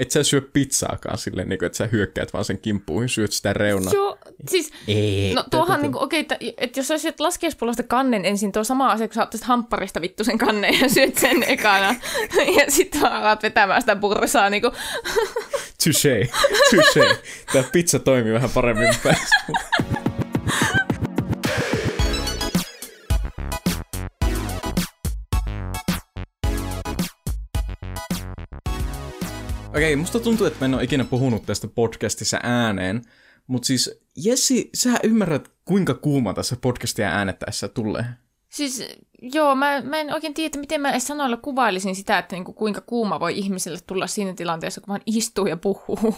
et sä syö pizzaakaan silleen, niin kuin, että sä hyökkäät vaan sen kimppuun syöt sitä reunaa. Joo, siis, Ei, no tuohan niinku, okei, että, että jos sä syöt laskiaispullosta kannen ensin, tuo sama asia, kun sä ottaisit hampparista vittu sen kannen ja syöt sen ekana. ja sitten alat vetämään sitä bursaa niinku. Touché, touché. Tämä pizza toimii vähän paremmin päässä. Okei, musta tuntuu, että mä en ole ikinä puhunut tästä podcastissa ääneen, mutta siis Jessi, sä ymmärrät, kuinka kuuma tässä podcastia äänettäessä tulee. Siis joo, mä, mä en oikein tiedä, miten mä edes sanoilla kuvailisin sitä, että niinku, kuinka kuuma voi ihmiselle tulla siinä tilanteessa, kun vaan istuu ja puhuu.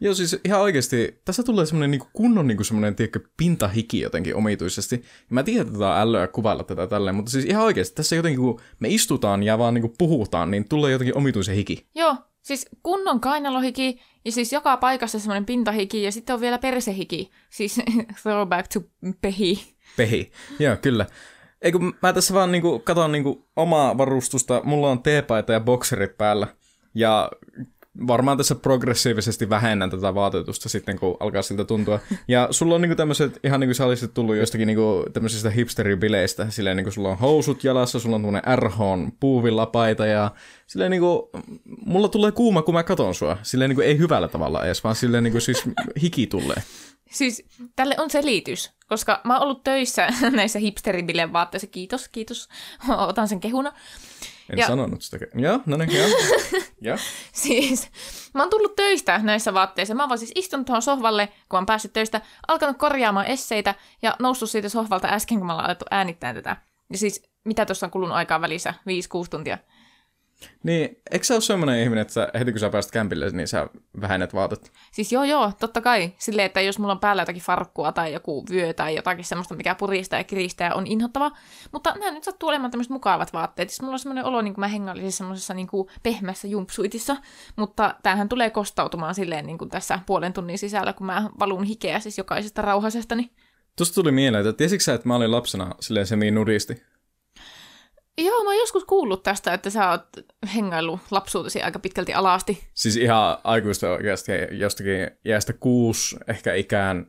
Joo, siis ihan oikeasti, tässä tulee semmoinen niinku kunnon niinku semmoinen, tiedätkö, pintahiki jotenkin omituisesti. Ja mä tiedän, että tätä on älyä kuvailla tätä tälleen, mutta siis ihan oikeasti, tässä jotenkin kun me istutaan ja vaan niinku puhutaan, niin tulee jotenkin omituisen hiki. Joo, siis kunnon kainalohiki ja siis joka paikassa semmoinen pintahiki ja sitten on vielä persehiki. Siis throwback to pehi. Pehi, joo, kyllä. Ei kun mä tässä vaan niinku katon niinku omaa varustusta, mulla on teepaita ja bokserit päällä. Ja varmaan tässä progressiivisesti vähennän tätä vaatetusta sitten, kun alkaa siltä tuntua. Ja sulla on niinku tämmöiset, ihan niin kuin sä olisit tullut jostakin niinku tämmöisistä hipsteribileistä, silleen niinku sulla on housut jalassa, sulla on tämmöinen RH puuvillapaita ja silleen niinku, mulla tulee kuuma, kun mä katon sua. Silleen niinku ei hyvällä tavalla edes, vaan silleen niinku siis hiki tulee. Siis tälle on selitys, koska mä oon ollut töissä näissä hipsteribilen vaatteissa. Kiitos, kiitos. Otan sen kehuna. En ja... sanonut sitä. Joo, no niin, joo. ja. Siis mä oon tullut töistä näissä vaatteissa. Mä oon vaan siis istunut tuohon sohvalle, kun oon päässyt töistä, alkanut korjaamaan esseitä ja noussut siitä sohvalta äsken, kun mä oon alettu äänittää tätä. Ja siis mitä tuossa on kulunut aikaa välissä? 5-6 tuntia. Niin, eikö sä ole semmoinen ihminen, että sä, heti kun sä pääset kämpille, niin sä vähennät vaatet? Siis joo joo, totta kai. Silleen, että jos mulla on päällä jotakin farkkua tai joku vyö tai jotakin semmoista, mikä puristaa ja kiristää, on inhottava. Mutta nämä nyt sattuu olemaan tämmöiset mukavat vaatteet. Siis mulla on semmoinen olo, niin kuin mä hengailisin semmoisessa niin kuin pehmeässä jumpsuitissa. Mutta tämähän tulee kostautumaan silleen niin kuin tässä puolen tunnin sisällä, kun mä valun hikeä siis jokaisesta rauhasestani. Tuosta tuli mieleen, että tiesitkö sä, että mä olin lapsena silleen semi nudisti? Joo, mä oon joskus kuullut tästä, että sä oot hengaillut lapsuutesi aika pitkälti alasti. Siis ihan aikuista oikeasti jostakin jäästä kuusi, ehkä ikään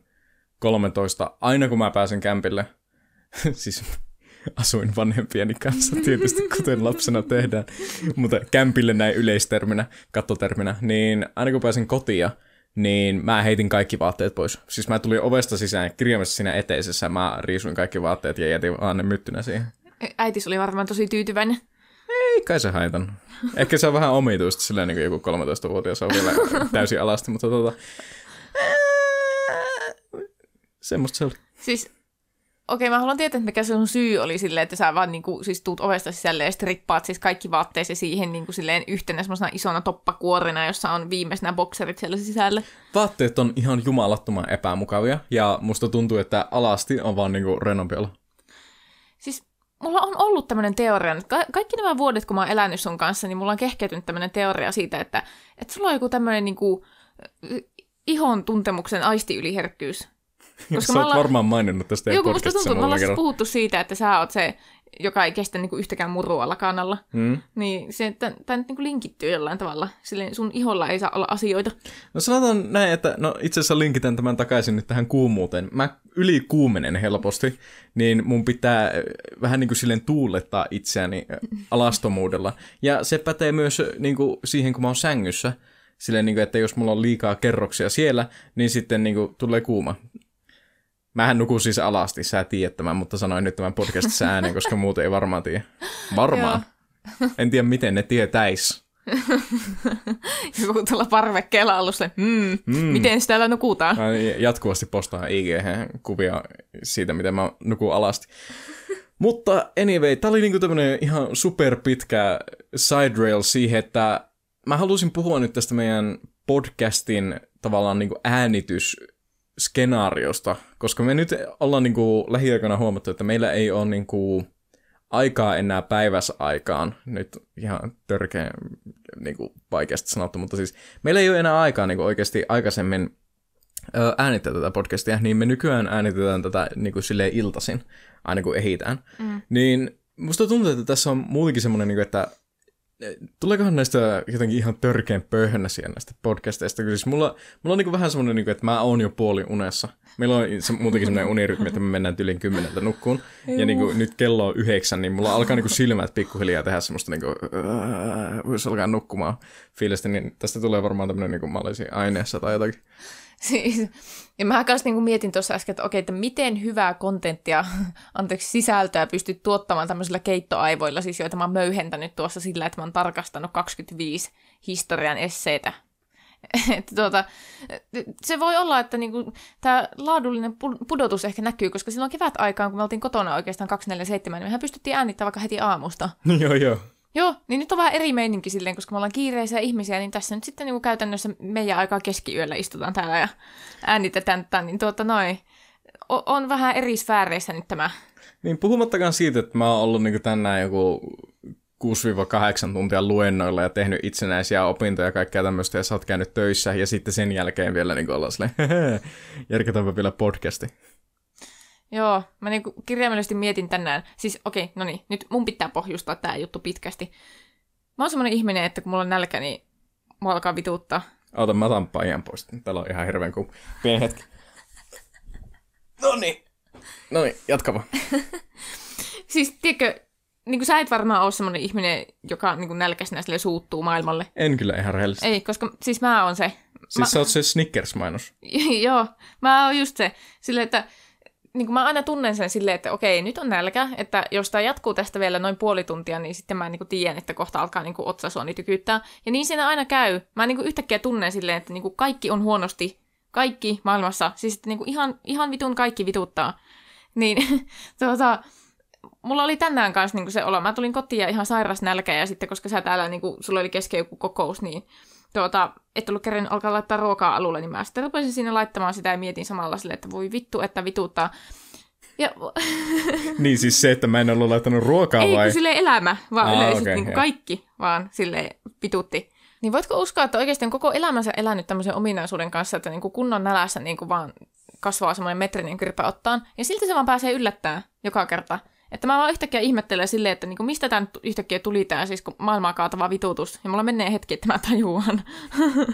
13, aina kun mä pääsen kämpille. siis asuin vanhempieni kanssa tietysti, kuten lapsena tehdään, mutta kämpille näin yleisterminä, kattoterminä, niin aina kun pääsin kotia, niin mä heitin kaikki vaatteet pois. Siis mä tulin ovesta sisään kirjaimessa siinä eteisessä, mä riisuin kaikki vaatteet ja jätin vaan ne myttynä siihen. Äitis oli varmaan tosi tyytyväinen. Ei kai se haitan. Ehkä se on vähän omituista silleen niin kuin joku 13-vuotias on vielä täysin alasti, mutta tota... Semmosta se oli. Siis, okei, okay, mä haluan tietää, että mikä sun syy oli silleen, että sä vaan niin kuin, siis tuut ovesta sisälle ja strippaat siis kaikki vaatteesi siihen niin kuin, silleen yhtenä semmoisena isona toppakuorina, jossa on viimeisenä bokserit siellä sisällä. Vaatteet on ihan jumalattoman epämukavia ja musta tuntuu, että alasti on vaan niin kuin rennompi olla. Siis mulla on ollut tämmöinen teoria, että ka- kaikki nämä vuodet, kun mä oon elänyt sun kanssa, niin mulla on kehkeytynyt tämmöinen teoria siitä, että, että sulla on joku tämmöinen niinku, ihon tuntemuksen aistiyliherkkyys. Koska Sä oot varmaan maininnut tästä Joo, musta tuntuu, me ollaan siis puhuttu siitä, että sä oot se, joka ei kestä niinku yhtäkään murua lakanalla. Hmm. Niin se, tämä nyt niinku linkittyy jollain tavalla. Silleen sun iholla ei saa olla asioita. No sanotaan näin, että no itse asiassa linkitän tämän takaisin nyt tähän kuumuuteen. Mä yli kuumenen helposti, niin mun pitää äh, vähän niin kuin silleen tuulettaa itseäni äh, alastomuudella. Ja se pätee myös äh, niin kuin siihen, kun mä oon sängyssä. Silleen, niin kuin, että jos mulla on liikaa kerroksia siellä, niin sitten niin kuin, tulee kuuma. Mähän nukun siis alasti, sä tiedät tämän, mutta sanoin nyt tämän podcastissa ääneen, koska muuten ei varmaan tiedä. Varmaan. en tiedä, miten ne tietäis. Joku tuolla parvekkeella ollut se, mm, mm. miten sitä täällä nukutaan? Mä jatkuvasti postaan ig kuvia siitä, miten mä nukun alasti. Mutta anyway, tää oli niinku tämmönen ihan super pitkä side rail siihen, että mä halusin puhua nyt tästä meidän podcastin tavallaan niinku äänitys skenaariosta, koska me nyt ollaan niin kuin lähiaikoina huomattu, että meillä ei ole niin kuin aikaa enää päivässä aikaan. Nyt ihan törkeä niin kuin vaikeasti sanottu, mutta siis meillä ei ole enää aikaa niin kuin oikeasti aikaisemmin äänittää tätä podcastia, niin me nykyään äänitetään tätä niin kuin silleen iltasin, aina kun ehitään. Mm. Niin musta tuntuu, että tässä on muutenkin semmoinen, niin kuin, että tuleekohan näistä jotenkin ihan törkeän pöhönäsiä näistä podcasteista? Siis mulla, mulla on niin vähän semmoinen, niin että mä oon jo puoli unessa. Meillä on se, muutenkin semmoinen unirytmi, että me mennään tylin kymmeneltä nukkuun. Ja niin kuin, nyt kello on yhdeksän, niin mulla alkaa niin kuin silmät pikkuhiljaa tehdä semmoista, niin kuin, voisi alkaa nukkumaan fiilistä. Niin tästä tulee varmaan tämmöinen, niin kuin mä olisin aineessa tai jotakin. Siis, ja mä kanssa niin mietin tuossa äsken, että okei, että miten hyvää kontenttia, anteeksi, sisältöä pystyt tuottamaan tämmöisillä keittoaivoilla, siis joita mä oon möyhentänyt tuossa sillä, että mä oon tarkastanut 25 historian esseitä. että tuota, se voi olla, että niinku, tämä laadullinen pudotus ehkä näkyy, koska silloin kevät aikaan, kun me oltiin kotona oikeastaan 247, niin mehän pystyttiin äänittämään vaikka heti aamusta. joo, joo. Joo, niin nyt on vähän eri meininki silleen, koska me ollaan kiireisiä ihmisiä, niin tässä nyt sitten niin käytännössä meidän aikaa keskiyöllä istutaan täällä ja äänitetään tätä, niin tuota noin, on vähän eri sfääreissä nyt tämä. Niin puhumattakaan siitä, että mä oon ollut niin tänään joku 6-8 tuntia luennoilla ja tehnyt itsenäisiä opintoja ja kaikkea tämmöistä, ja sä oot käynyt töissä, ja sitten sen jälkeen vielä niin ollaan silleen, vielä podcasti. Joo, mä niinku kirjaimellisesti mietin tänään. Siis okei, okay, no niin, nyt mun pitää pohjustaa tämä juttu pitkästi. Mä oon semmonen ihminen, että kun mulla on nälkä, niin mua alkaa vituuttaa. Ota, mä otan paijan pois. Täällä on ihan hirveän kuin pieni hetki. No niin. No niin, jatka vaan. siis, tiedätkö, niin kuin sä et varmaan ole semmoinen ihminen, joka niin nälkäisenä sille suuttuu maailmalle. En kyllä ihan rehellisesti. Ei, koska siis mä oon se. Siis mä... sä oot se Snickers-mainos. Joo, mä oon just se. Silleen, että niin kuin mä aina tunnen sen silleen, että okei, nyt on nälkä, että jos tämä jatkuu tästä vielä noin puoli tuntia, niin sitten mä niin kuin tiedän, että kohta alkaa niin otsasuoni tykyyttää. Ja niin siinä aina käy. Mä niin kuin yhtäkkiä tunnen silleen, että niin kuin kaikki on huonosti. Kaikki maailmassa. Siis että niin kuin ihan, ihan vitun kaikki vituttaa. Niin tuota, mulla oli tänään kanssa niin kuin se olo. Mä tulin kotiin ja ihan sairas nälkä ja sitten koska sä täällä, niin kuin, sulla oli kesken joku kokous, niin tuota, et ollut kerran alkaa laittaa ruokaa alulle, niin mä sitten rupesin sinne laittamaan sitä ja mietin samalla sille, että voi vittu, että vituttaa. Ja... niin siis se, että mä en ollut laittanut ruokaa Ei, vai? Ei, sille elämä, vaan Aa, yleisesti okay, niin kaikki vaan sille vitutti. Niin voitko uskoa, että oikeasti on koko elämänsä elänyt tämmöisen ominaisuuden kanssa, että niin kuin kunnon nälässä niin kuin vaan kasvaa semmoinen metrinen kyrpä ottaan, ja silti se vaan pääsee yllättämään joka kerta. Että mä vaan yhtäkkiä ihmettelen silleen, että niinku, mistä tämä yhtäkkiä tuli tämä siis maailmaa kaatava vitutus. Ja mulla menee hetki, että mä tajuan.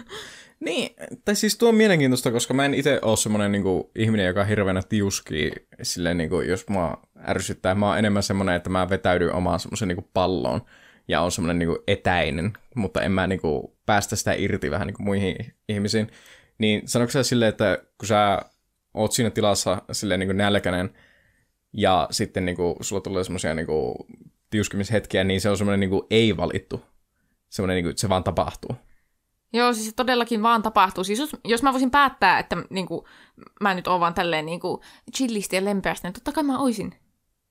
niin, tai siis tuo on mielenkiintoista, koska mä en itse ole semmoinen niinku, ihminen, joka hirveänä tiuskii silleen, niinku, jos mua ärsyttää. Mä oon enemmän semmoinen, että mä vetäydyn omaan semmoisen niinku, palloon ja on semmoinen niinku, etäinen, mutta en mä niinku, päästä sitä irti vähän niinku, muihin ihmisiin. Niin sanoiko sä silleen, että kun sä oot siinä tilassa silleen niinku, nälkäinen, ja sitten niin kuin, sulla tulee semmoisia niin tiuskimishetkiä, niin se on semmoinen niin ei-valittu. Semmoinen, niin kuin, että se vaan tapahtuu. Joo, siis se todellakin vaan tapahtuu. Siis jos, jos mä voisin päättää, että niin kuin, mä nyt oon vaan tälleen niin kuin, chillisti ja lempeästi, niin totta kai mä oisin.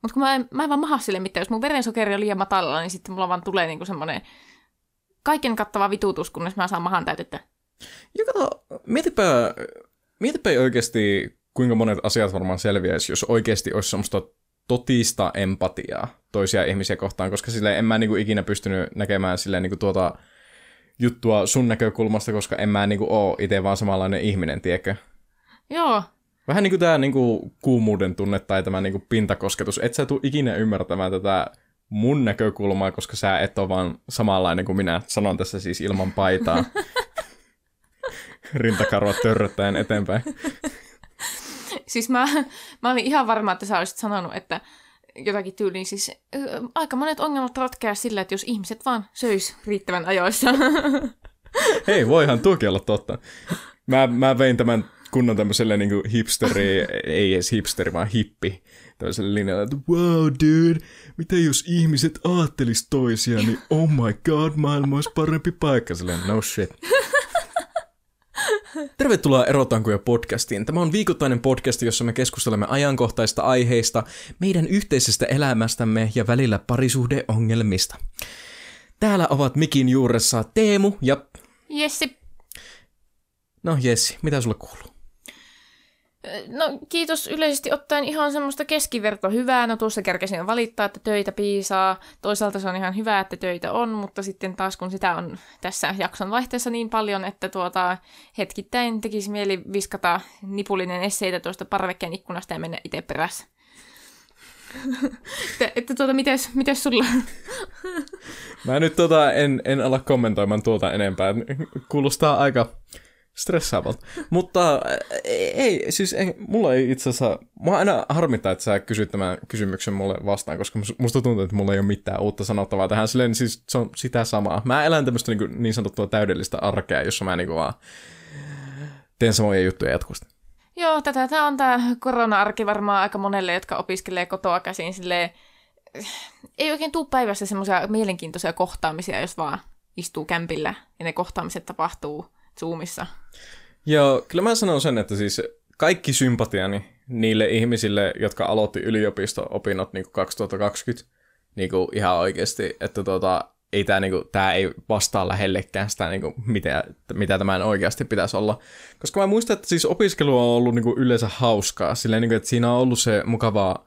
Mutta kun mä en, mä en vaan maha sille mitään. Jos mun verensokeri on liian matalalla, niin sitten mulla vaan tulee niin kuin semmoinen kaiken kattava vitutus, kunnes mä saan mahan täytettä. Ja kato, mietipä, mietipä oikeasti kuinka monet asiat varmaan selviäisi, jos oikeasti olisi semmoista totista empatiaa toisia ihmisiä kohtaan, koska sille en mä niinku ikinä pystynyt näkemään silleen niinku tuota juttua sun näkökulmasta, koska en mä niinku oo itse vaan samanlainen ihminen, tiedätkö? Joo. Vähän niin kuin tämä niinku kuumuuden tunne tai tämä niinku pintakosketus. Et sä tuu ikinä ymmärtämään tätä mun näkökulmaa, koska sä et ole vaan samanlainen kuin minä. Sanon tässä siis ilman paitaa. Rintakarvat törröttäen eteenpäin. siis mä, mä olin ihan varma, että sä olisit sanonut, että jotakin tyyliin siis aika monet ongelmat ratkeaa sillä, että jos ihmiset vaan söis riittävän ajoissa. Hei, voihan tuokin olla totta. Mä, mä vein tämän kunnon tämmöiselle niin hipsteri, ei edes hipsteri, vaan hippi, tämmöiselle linjalle, että wow dude, mitä jos ihmiset aattelis toisiaan, niin oh my god, maailma olisi parempi paikka. Silleen, no shit. Tervetuloa Erotankoja podcastiin. Tämä on viikoittainen podcast, jossa me keskustelemme ajankohtaista aiheista, meidän yhteisestä elämästämme ja välillä parisuhdeongelmista. Täällä ovat mikin juuressa Teemu ja... Jessi. No Jessi, mitä sulle kuuluu? No kiitos yleisesti ottaen ihan semmoista keskiverto hyvää. No tuossa kerkesin valittaa, että töitä piisaa. Toisaalta se on ihan hyvä, että töitä on, mutta sitten taas kun sitä on tässä jakson vaihteessa niin paljon, että tuota, hetkittäin tekisi mieli viskata nipullinen esseitä tuosta parvekkeen ikkunasta ja mennä itse perässä. että, että tuota, mites, mites sulla? Mä nyt tota, en, en ala kommentoimaan tuota enempää. Kuulostaa aika stressaavalta. Mutta ei, ei siis ei, mulla ei itse asiassa, mua aina harmittaa, että sä kysyt tämän kysymyksen mulle vastaan, koska musta tuntuu, että mulla ei ole mitään uutta sanottavaa tähän. Silleen niin siis se on sitä samaa. Mä elän tämmöistä niin, niin sanottua täydellistä arkea, jossa mä niin vaan teen samoja juttuja jatkuvasti. Joo, tätä tämä on tämä korona-arki varmaan aika monelle, jotka opiskelee kotoa käsin silleen, ei oikein tuu päivässä semmoisia mielenkiintoisia kohtaamisia, jos vaan istuu kämpillä ja ne kohtaamiset tapahtuu Zoomissa. Joo, kyllä mä sanon sen, että siis kaikki sympatiani niille ihmisille, jotka aloitti yliopisto-opinnot niin 2020 niin kuin ihan oikeasti, että tota, ei tämä niinku, tää ei vastaa lähellekään sitä, niinku, mitä, mitä tämän oikeasti pitäisi olla. Koska mä muistan, että siis opiskelu on ollut niinku, yleensä hauskaa, silleen, niinku, että siinä on ollut se mukavaa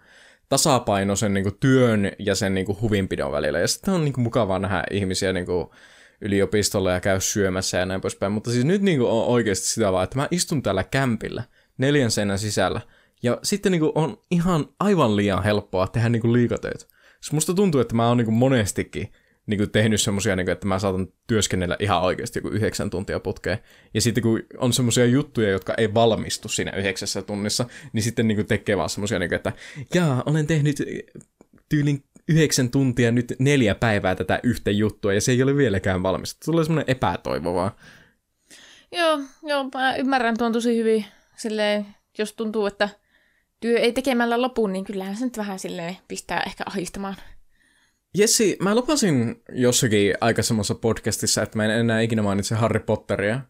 tasapaino sen niinku, työn ja sen niinku, huvinpidon välillä. Ja sitten on niinku, mukavaa nähdä ihmisiä niinku, yliopistolla ja käy syömässä ja näin poispäin. Mutta siis nyt niinku, on oikeasti sitä vaan, että mä istun täällä kämpillä neljän seinän sisällä ja sitten niinku, on ihan aivan liian helppoa tehdä niinku, liikatöitä. Siis musta tuntuu, että mä oon niinku, monestikin niin kuin tehnyt semmoisia, niin että mä saatan työskennellä ihan oikeasti joku yhdeksän tuntia putkeen. Ja sitten kun on semmoisia juttuja, jotka ei valmistu siinä yhdeksässä tunnissa, niin sitten niin kuin tekee vaan semmoisia, niin että jaa, olen tehnyt tyylin yhdeksän tuntia nyt neljä päivää tätä yhtä juttua, ja se ei ole vieläkään valmista. Tulee semmoinen epätoivovaa. Joo, joo, mä ymmärrän tuon tosi hyvin. Silleen, jos tuntuu, että työ ei tekemällä lopu, niin kyllähän se nyt vähän silleen pistää ehkä ahistamaan. Jessi, mä lupasin jossakin aikaisemmassa podcastissa, että mä en enää ikinä mainitse Harry Potteria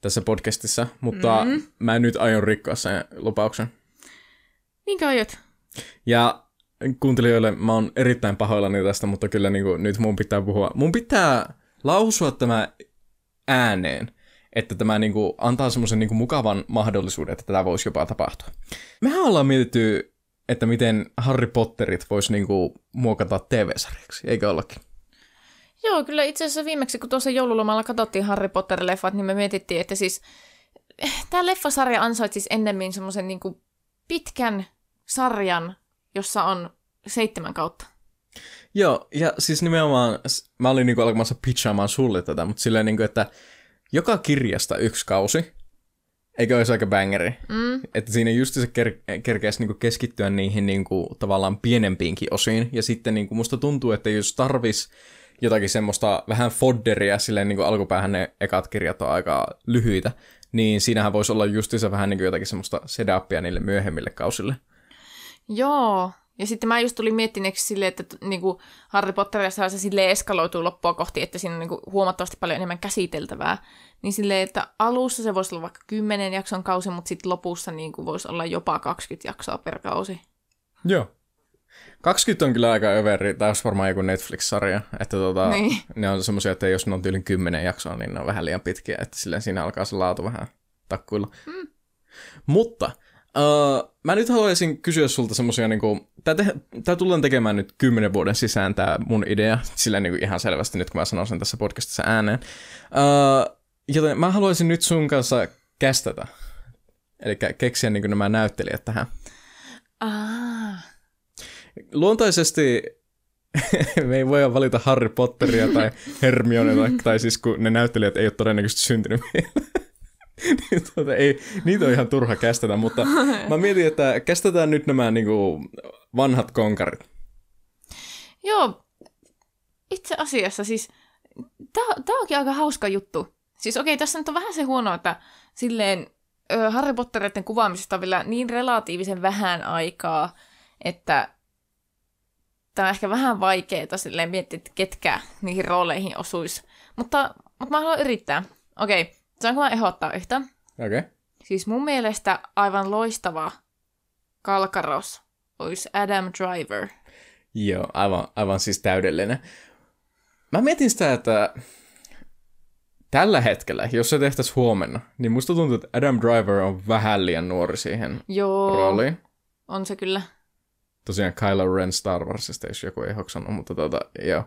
tässä podcastissa, mutta mm. mä nyt aion rikkoa sen lupauksen. Niinkö aiot? Ja kuuntelijoille mä oon erittäin pahoillani tästä, mutta kyllä niin kuin, nyt mun pitää puhua. Mun pitää lausua tämä ääneen, että tämä niin kuin, antaa semmoisen niin mukavan mahdollisuuden, että tätä voisi jopa tapahtua. Mehän ollaan mietitty että miten Harry Potterit voisi niinku muokata TV-sarjaksi, eikö ollakin? Joo, kyllä itse asiassa viimeksi, kun tuossa joululomalla katsottiin Harry Potter-leffat, niin me mietittiin, että siis eh, tämä leffasarja ansaitsisi ennemmin semmoisen niinku pitkän sarjan, jossa on seitsemän kautta. Joo, ja siis nimenomaan, mä olin niinku alkamassa pitchaamaan sulle tätä, mutta silleen niinku, että joka kirjasta yksi kausi, Eikö olisi aika bangeri? Mm. Että siinä just se ker- kerkeäisi niinku keskittyä niihin niinku tavallaan pienempiinkin osiin. Ja sitten niinku musta tuntuu, että jos tarvis jotakin semmoista vähän fodderia, silleen niinku alkupäähän ne ekat kirjat on aika lyhyitä, niin siinähän voisi olla justiinsa vähän niinku jotakin semmoista sedapia niille myöhemmille kausille. Joo, ja sitten mä just tulin miettineeksi silleen, että niin kuin Harry Potterissa se sille eskaloituu loppua kohti, että siinä on niin kuin huomattavasti paljon enemmän käsiteltävää. Niin silleen, että alussa se voisi olla vaikka 10 jakson kausi, mutta sitten lopussa niin kuin voisi olla jopa 20 jaksoa per kausi. Joo. 20 on kyllä aika överi, tämä olisi varmaan joku Netflix-sarja, että tota, niin. ne on semmoisia, että jos ne on tyyliin 10 jaksoa, niin ne on vähän liian pitkiä, että silleen siinä alkaa se laatu vähän takkuilla. Mm. Mutta Uh, mä nyt haluaisin kysyä sulta semmosia niinku, tää, te, tää tullaan tekemään nyt kymmenen vuoden sisään tää mun idea, sillä niinku ihan selvästi nyt kun mä sanon sen tässä podcastissa ääneen. Uh, joten mä haluaisin nyt sun kanssa kästätä, eli keksiä niinku nämä näyttelijät tähän. Ah. Luontaisesti me ei voi valita Harry Potteria tai Hermione, tai, tai siis kun ne näyttelijät ei ole todennäköisesti syntynyt vielä. Niin tuota, ei, niitä on ihan turha kästetä, mutta mä mietin, että kästetään nyt nämä niin kuin, vanhat konkarit. Joo, itse asiassa siis, tämä onkin aika hauska juttu. Siis okei, tässä nyt on vähän se huono, että silleen Harry Pottereiden kuvaamisesta on vielä niin relatiivisen vähän aikaa, että tämä on ehkä vähän vaikeaa silleen miettiä, että ketkä niihin rooleihin osuisi. Mutta, mutta mä haluan yrittää. Okei, Saanko mä ehdottaa yhtä? Okei. Okay. Siis mun mielestä aivan loistava kalkaros olisi Adam Driver. Joo, aivan, aivan siis täydellinen. Mä mietin sitä, että tällä hetkellä, jos se tehtäisiin huomenna, niin musta tuntuu, että Adam Driver on vähän liian nuori siihen Joo, rooliin. on se kyllä. Tosiaan Kylo Ren Star Warsista, jos joku ei hoksannut, mutta tota, joo.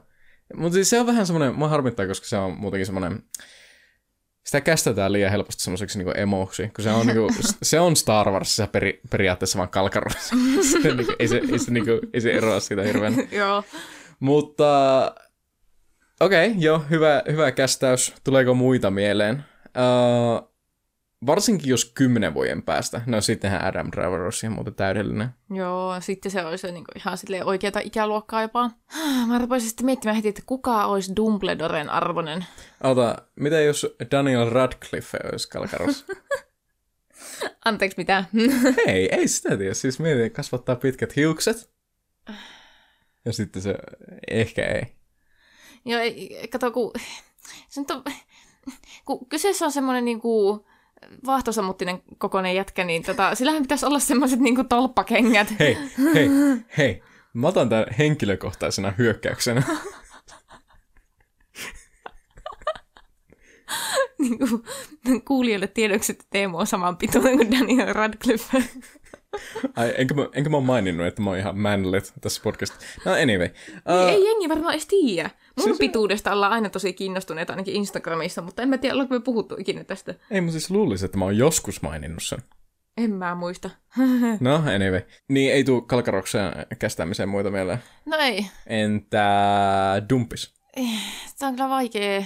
Mutta siis se on vähän semmoinen, mä harmittaa, koska se on muutenkin semmoinen sitä kästetään liian helposti semmoiseksi niinku emoksi, kun se on, niinku, se on Star Warsissa peri, periaatteessa vaan kalkarossa. se, niinku, ei, se, ei, se, niinku, ei se eroa siitä hirveän. Joo. Mutta okei, okay, joo, hyvä, hyvä kästäys. Tuleeko muita mieleen? Uh, varsinkin jos kymmenen vuoden päästä. No sittenhän Adam Driver olisi ihan muuten täydellinen. Joo, sitten se olisi niin ihan silleen oikeata ikäluokkaa jopa. Mä rupesin sitten miettimään heti, että kuka olisi Dumbledoren arvoinen. Ota, mitä jos Daniel Radcliffe olisi Kalkaros? Anteeksi, mitä? Ei, ei sitä tiedä. Siis mietin, kasvattaa pitkät hiukset. Ja sitten se, ehkä ei. Joo, ei, kato, kun, se on, kun kyseessä on semmoinen niinku, vaahtosammuttinen kokoinen jätkä, niin tota, sillähän pitäisi olla semmoiset niinku tolppakengät. Hei, hei, hei. Mä otan tämän henkilökohtaisena hyökkäyksenä. niin kuin, kuulijoille tiedoksi, että Teemu on saman pituinen kuin Daniel Radcliffe. Ai, enkä mä, enkä mä maininnut, että mä oon ihan manlet tässä podcastissa. No anyway. Uh, ei jengi varmaan edes tiedä. Mun siis pituudesta ollaan aina tosi kiinnostuneita ainakin Instagramissa, mutta en mä tiedä, ollaanko me puhuttu ikinä tästä. Ei, mä siis luulisin, että mä oon joskus maininnut sen. En mä muista. no, anyway. Niin ei tuu kalkaroksen kästämiseen muita mieleen. No ei. Entä dumpis? Tämä on kyllä vaikea.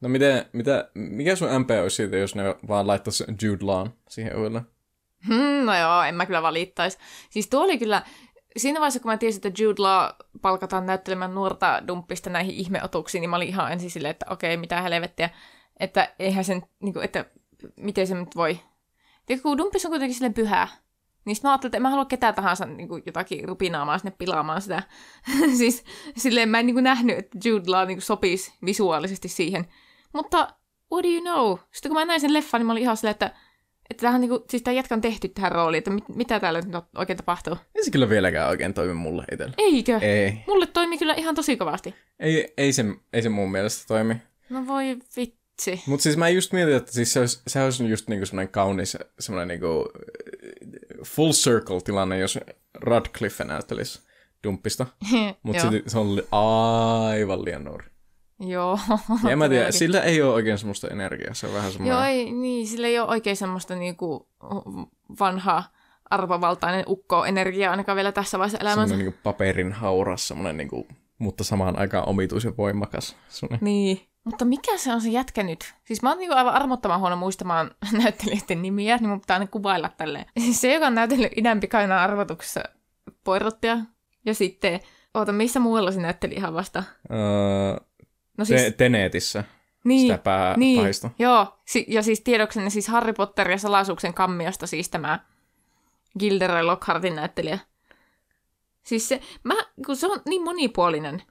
No miten, mitä, mikä sun MP olisi siitä, jos ne vaan laittaisi Jude Lawn siihen uudelle? Hmm, no joo, en mä kyllä valittaisi. Siis tuo oli kyllä, siinä vaiheessa kun mä tiesin, että Jude Law palkataan näyttelemään nuorta dumppista näihin ihmeotuksiin, niin mä olin ihan ensin silleen, että okei, mitä helvettiä, että eihän sen, niin kuin, että miten se nyt voi. Tiedätkö, kun dumppis on kuitenkin silleen pyhää, niin mä ajattelin, että en mä halua ketään tahansa niin kuin jotakin rupinaamaan sinne pilaamaan sitä. siis silleen mä en niin kuin nähnyt, että Jude Law niin kuin sopisi visuaalisesti siihen. Mutta what do you know? Sitten kun mä näin sen leffan, niin mä olin ihan silleen, että että tämähän niinku, siis tämä jätkä on tehty tähän rooliin, että mit, mitä täällä nyt oikein tapahtuu. Ei se kyllä vieläkään oikein toimi mulle itsellä. Eikö? Ei. Mulle toimi kyllä ihan tosi kovasti. Ei, ei, se, ei se mun mielestä toimi. No voi vitsi. Mutta siis mä just mietin, että siis se olisi, se olisi just niinku semmoinen kaunis, semmoinen niinku full circle tilanne, jos Radcliffe näyttelisi dumppista. Mutta se on aivan liian nuori. Joo. Ja en mä tiedä, sillä ei ole oikein semmoista energiaa, se on vähän semmoinen... Joo, ei, niin, sillä ei ole oikein semmoista niinku vanhaa arvovaltainen ukko-energiaa ainakaan vielä tässä vaiheessa elämänsä. Semmoinen niinku paperin hauras, semmoinen niinku, mutta samaan aikaan omituis ja voimakas. Semmoinen. Niin. Mutta mikä se on se jätkä nyt? Siis mä oon niinku aivan armottoman huono muistamaan näyttelijöiden nimiä, niin mun pitää aina kuvailla tälleen. Siis se, joka on näytellyt idän arvotuksessa Poirottia. Ja sitten, oota, missä muualla se näytteli ihan vasta? Öö, No siis... Te- Tenetissä. Niin, sitä pää- niin, pahista. joo. Si- ja siis tiedoksenne siis Harry Potter ja salaisuuksien kammiosta siis tämä Gilderoy Lockhartin näyttelijä. Siis se, mä, kun se on niin monipuolinen.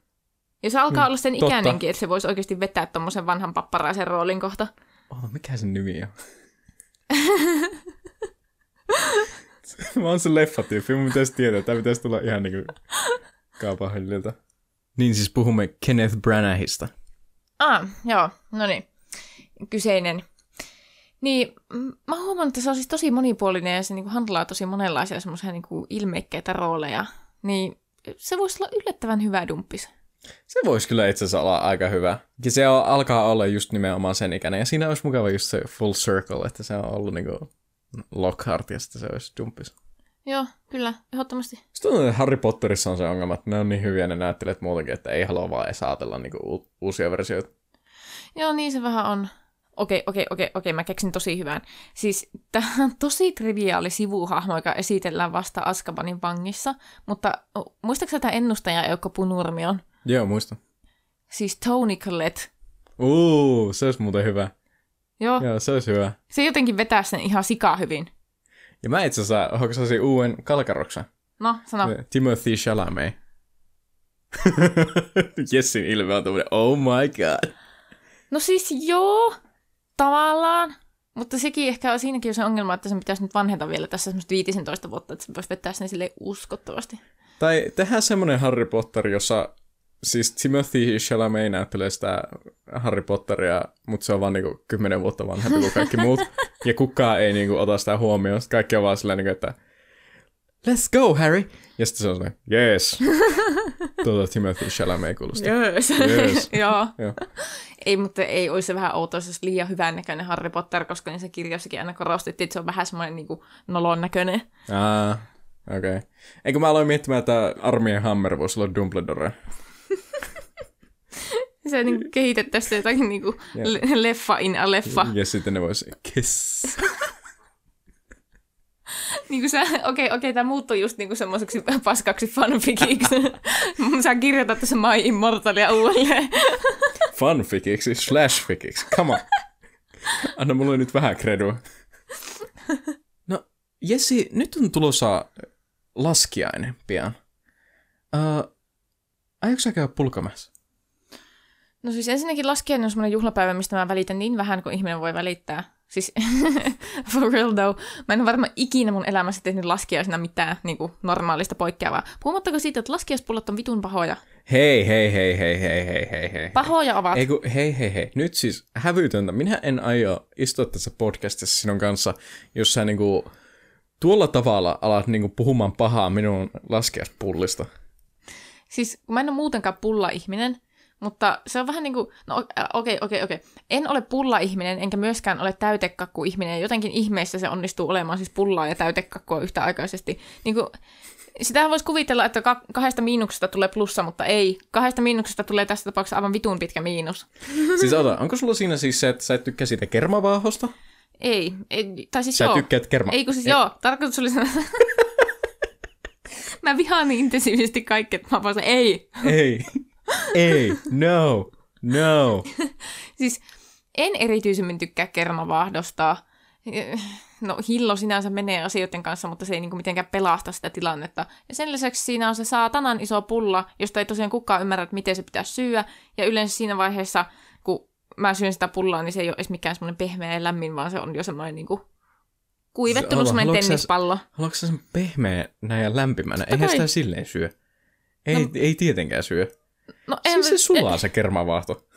Ja se alkaa mm, olla sen totta. ikäinenkin, että se voisi oikeasti vetää tuommoisen vanhan papparaisen roolin kohta. Oh, mikä sen nimi on? mä oon se leffatyyppi, mun pitäisi tietää. Tämä pitäisi tulla ihan niinku kaapahillilta. Niin siis puhumme Kenneth Branaghista. Ah, joo, no niin. Kyseinen. Niin, mä huomannut, että se on siis tosi monipuolinen ja se niin handlaa tosi monenlaisia semmoisia niin ilmeikkeitä rooleja. Niin se voisi olla yllättävän hyvä dumppis. Se voisi kyllä itse asiassa olla aika hyvä. Ja se on, alkaa olla just nimenomaan sen ikäinen. Ja siinä olisi mukava just se full circle, että se on ollut niinku Lockhart ja sitten se olisi dumppis. Joo, kyllä, ehdottomasti. Sitten Harry Potterissa on se ongelma, että ne on niin hyviä ne näyttelijät muutenkin, että ei halua vaan edes ajatella niinku u- uusia versioita. Joo, niin se vähän on. Okei, okei, okei, okei, mä keksin tosi hyvän. Siis tämä on tosi triviaali sivuhahmo, joka esitellään vasta Askabanin vangissa, mutta muistaakseni tämä ennustaja Eukko Punurmion? Joo, muista. Siis Tony Collette. Uu, se olisi muuten hyvä. Joo. Joo, se olisi hyvä. Se jotenkin vetää sen ihan sikaa hyvin. Ja mä itse asiassa hoksasin uuden kalkaroksen. No, sano. Timothy Chalamet. Jessin ilme on tämmöinen, oh my god. No siis joo, tavallaan. Mutta sekin ehkä on siinäkin se ongelma, että sen pitäisi nyt vanheta vielä tässä semmoista 15 vuotta, että se voisi vetää sen sille uskottavasti. Tai tehdään semmoinen Harry Potter, jossa siis Timothy Chalamet näyttelee sitä Harry Potteria, mutta se on vaan niinku kymmenen vuotta vanhempi kuin kaikki muut. ja kukaan ei niinku ota sitä huomioon. Kaikki on vaan silleen, niinku, että let's go, Harry! Ja sitten se on silleen, yes. Tuota Timothy Chalamet kuulostaa. Yes. yes. Joo. Ei, mutta ei olisi se vähän outoa, jos liian hyvän näköinen Harry Potter, koska niin se kirjassakin aina korostettiin, että se on vähän semmoinen niin nolon näköinen. Ah, okei. Okay. Eikö mä aloin miettimään, että Armien Hammer voisi olla Dumbledore? Se niin kehitettäisiin jotakin niin kuin le- leffa in a leffa. Ja sitten ne voisi kiss. niin kuin sä, okei, okay, okei, okay, tämä muuttui just niin kuin semmoiseksi paskaksi fanficiksi. sä kirjoitat tässä My Immortalia uudelleen. Fanficiksi, slash ficiksi, come on. Anna mulle nyt vähän kredua. No, Jessi, nyt on tulossa laskiainen pian. Uh, aiotko sä käydä pulkamassa? No siis ensinnäkin laskiainen on semmoinen juhlapäivä, mistä mä välitän niin vähän kuin ihminen voi välittää. Siis for real though, mä en ole varmaan ikinä mun elämässä tehnyt laskiaisena mitään niin kuin normaalista poikkeavaa. Puhumattako siitä, että laskiaispullot on vitun pahoja? Hei, hei, hei, hei, hei, hei, hei, hei. Pahoja ovat. Eiku, hei, hei, hei. Nyt siis hävytöntä. Minä en aio istua tässä podcastissa sinun kanssa, jos sä niinku tuolla tavalla alat niinku puhumaan pahaa minun laskiaispullista. Siis kun mä en ole muutenkaan pulla-ihminen, mutta se on vähän niin kuin, no okei, okei, okei. En ole pulla-ihminen, enkä myöskään ole täytekakku-ihminen. Jotenkin ihmeessä se onnistuu olemaan siis pullaa ja täytekakkua yhtäaikaisesti. Niin kuin, sitähän voisi kuvitella, että kahdesta miinuksesta tulee plussa, mutta ei. Kahdesta miinuksesta tulee tässä tapauksessa aivan vitun pitkä miinus. Siis ota, onko sulla siinä siis se, että sä et tykkää siitä kermavaahosta? Ei, ei tai siis sä joo. tykkäät kerma... Ei kun siis ei. joo, tarkoitus oli sanoa... mä vihaan niin intensiivisesti kaikki, että mä vaan ei. Ei. Ei, no, no. siis en erityisemmin tykkää kermavaahdosta. No hillo sinänsä menee asioiden kanssa, mutta se ei niinku mitenkään pelasta sitä tilannetta. Ja sen lisäksi siinä on se saatanan iso pulla, josta ei tosiaan kukaan ymmärrä, että miten se pitää syödä. Ja yleensä siinä vaiheessa, kun mä syön sitä pullaa, niin se ei ole edes mikään semmoinen pehmeä ja lämmin, vaan se on jo semmoinen niinku kuivettunut semmoinen tennispallo. Haluatko sen pehmeä näin ja lämpimänä? Eihän sitä silleen syö. Ei, no, ei tietenkään syö. No, en, siis se sulaa en, se kermavaahto.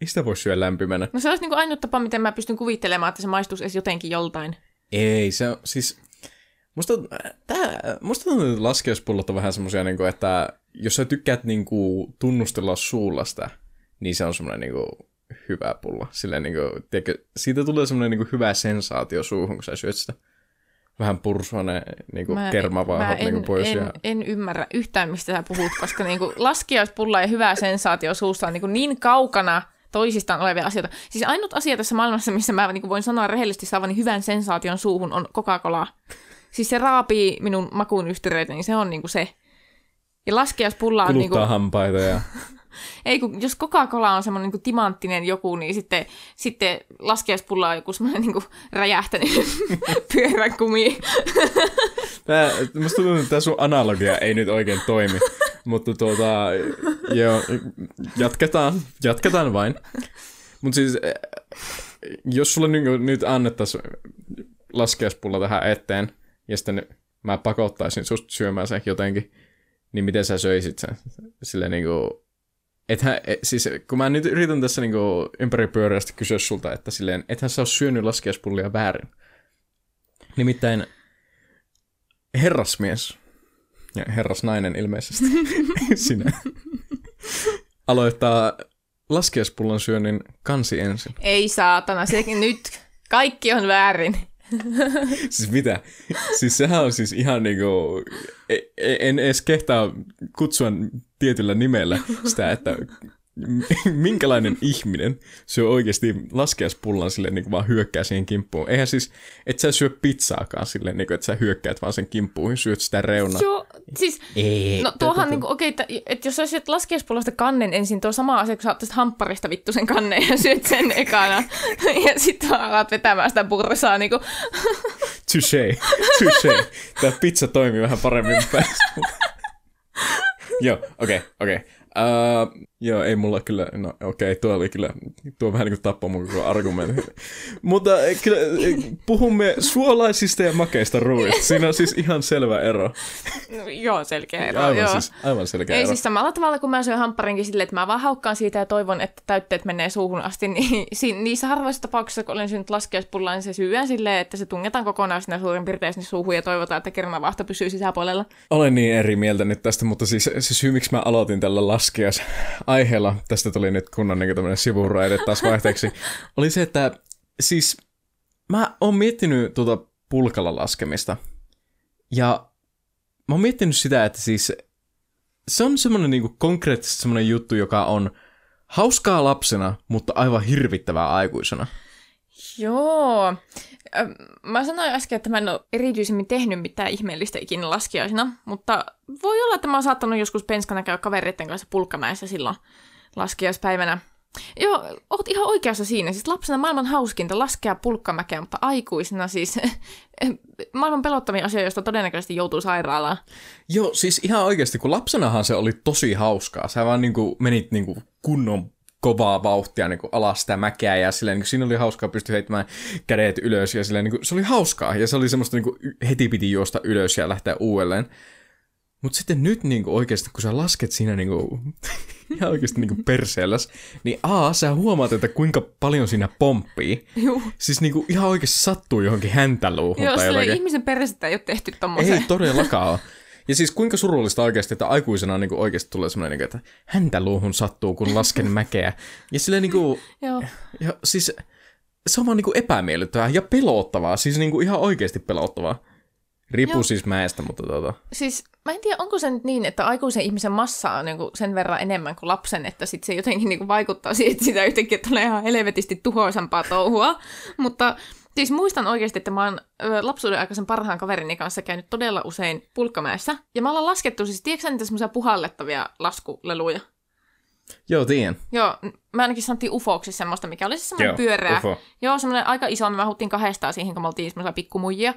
Ei sitä voi syödä lämpimänä. No se olisi niin ainut tapa, miten mä pystyn kuvittelemaan, että se maistuisi edes jotenkin joltain. Ei, se on siis... Musta, tää, musta tuntuu, että laskeuspullot on vähän semmosia, niin kuin, että jos sä tykkäät niin kuin, tunnustella suulla sitä, niin se on semmoinen niin kuin, hyvä pulla. Silleen, niin kuin, tiedätkö, siitä tulee semmoinen niin kuin, hyvä sensaatio suuhun, kun sä syöt sitä vähän pursuane niin kuin kermavaahot niin pois. En, ja... en, ymmärrä yhtään, mistä sä puhut, koska niin kuin laskiaispulla ja hyvä sensaatio suussa on niin, kuin niin kaukana toisistaan olevia asioita. Siis ainut asia tässä maailmassa, missä mä niin kuin voin sanoa rehellisesti saavani hyvän sensaation suuhun, on Coca-Cola. Siis se raapii minun makuun yhtyröitä, niin se on niin kuin se. Ja laskiaispulla on... Kuluttaa niin kuin... hampaita ja... Ei, kun jos Coca-Cola on semmoinen niin timanttinen joku, niin sitten, sitten laskiaispulla on joku semmoinen niin räjähtänyt pyöräkumi. Tää, musta tuntuu, että tämä sun analogia ei nyt oikein toimi. Mutta tuota, joo, jatketaan, jatketaan vain. Mutta siis, eh, jos sulle nyt, nyt annettaisiin laskeuspulla tähän eteen, ja sitten mä pakottaisin susta syömään sen jotenkin, niin miten sä söisit sen? Silleen niinku, ethän, et, siis kun mä nyt yritän tässä niinku ympäripyöreästi kysyä sulta, että silleen, ethän sä ole syönyt laskeuspullia väärin. Nimittäin herrasmies, ja herrasnainen ilmeisesti, sinä, aloittaa laskeuspullon syönnin kansi ensin. Ei saatana, sekin nyt kaikki on väärin. siis mitä? Siis sehän on siis ihan niinku, e, e, en edes kehtaa kutsua tietyllä nimellä sitä, että minkälainen ihminen syö oikeasti laskeaspullan silleen niin kuin vaan hyökkää siihen kimppuun. Eihän siis, et sä syö pizzaakaan silleen, niin kuin, että sä hyökkäät vaan sen kimppuun, syöt sitä reunaa. Joo, siis, Ei, no tuohan niin kuin, okei, okay, että, että jos sä syöt laskeaspullasta kannen ensin, tuo sama asia, kun sä ottaisit hampparista vittu sen kannen ja syöt sen ekana, ja sitten alat vetämään sitä bursaa niin kuin. Touché, touché. Tämä pizza toimii vähän paremmin päässä. Joo, okei, okay, okei. Okay. Uh, joo, ei mulla kyllä, no okei, okay, tuo oli kyllä, tuo vähän niin kuin tappoi mun koko argumentti. Mutta eh, kyllä eh, puhumme suolaisista ja makeista ruuista. Siinä on siis ihan selvä ero. No, joo, selkeä ero, aivan joo. Siis, aivan selkeä ei ero. siis samalla tavalla, kun mä syön hampparinkin silleen, että mä vaan haukkaan siitä ja toivon, että täytteet menee suuhun asti, niin si- niissä harvoissa tapauksissa, kun olen syönyt laskeuspullaa, niin se syödään silleen, että se tungetaan kokonaan sinne suurin piirtein sinne suuhun ja toivotaan, että kermavahto pysyy sisäpuolella. Olen niin eri mieltä nyt tästä, mutta siis se syy, miksi mä aloitin tällä las laskias aiheella, tästä tuli nyt kunnon niin tämmöinen sivuraide taas vaihteeksi, oli se, että siis mä oon miettinyt tuota pulkalla laskemista. Ja mä oon miettinyt sitä, että siis se on semmoinen niin konkreettisesti semmoinen juttu, joka on hauskaa lapsena, mutta aivan hirvittävää aikuisena. Joo. Mä sanoin äsken, että mä en ole erityisemmin tehnyt mitään ihmeellistä ikinä laskiaisena, mutta voi olla, että mä oon saattanut joskus penskana käydä kavereiden kanssa pulkkamäessä silloin laskiaispäivänä. Joo, oot ihan oikeassa siinä. Siis lapsena maailman hauskinta laskea pulkkamäkeä, mutta aikuisena siis maailman pelottavin asia, josta todennäköisesti joutuu sairaalaan. Joo, siis ihan oikeasti, kun lapsenahan se oli tosi hauskaa. Sä vaan niinku menit niinku kunnon kovaa vauhtia niin kuin alas sitä mäkeä ja silleen, niin kuin, siinä oli hauskaa pystyä heittämään kädet ylös ja silleen, niin kuin, se oli hauskaa ja se oli semmoista niin kuin, heti piti juosta ylös ja lähteä uudelleen. Mutta sitten nyt niin kuin, oikeasti, kun sä lasket siinä niin kuin, ihan oikeasti niin perseelläs, niin A, sä huomaat, että kuinka paljon siinä pomppii. Juu. Siis niin kuin, ihan oikeasti sattuu johonkin häntäluuhun Joo, tai jotakin. ihmisen persettä ei ole tehty tommoseen. Ei todellakaan ole. Ja siis kuinka surullista oikeasti, että aikuisena niin kuin oikeasti tulee semmoinen, niin kuin, että häntä luuhun sattuu, kun lasken mäkeä. Ja silleen niin kuin, Joo. ja siis se on vaan niin kuin epämiellyttävää ja pelottavaa. Siis niin kuin ihan oikeasti pelottavaa. Riippuu Joo. siis mäestä, mutta tota... Siis mä en tiedä, onko se nyt niin, että aikuisen ihmisen massa on niin sen verran enemmän kuin lapsen, että sit se jotenkin niin vaikuttaa siihen, että sitä yhtäkkiä tulee ihan helvetisti tuhoisampaa touhua. Mutta siis muistan oikeasti, että mä oon lapsuuden aikaisen parhaan kaverini kanssa käynyt todella usein pulkkamäessä. Ja me ollaan laskettu siis, tiedätkö niitä semmoisia puhallettavia laskuleluja? Joo, tiedän. Joo, mä ainakin sanottiin ufoksi semmoista, mikä oli siis semmoinen Joo, pyöreä. ufo. Joo, semmoinen aika iso, me mahuttiin kahdestaan siihen, kun me oltiin semmoisia pikkumujia.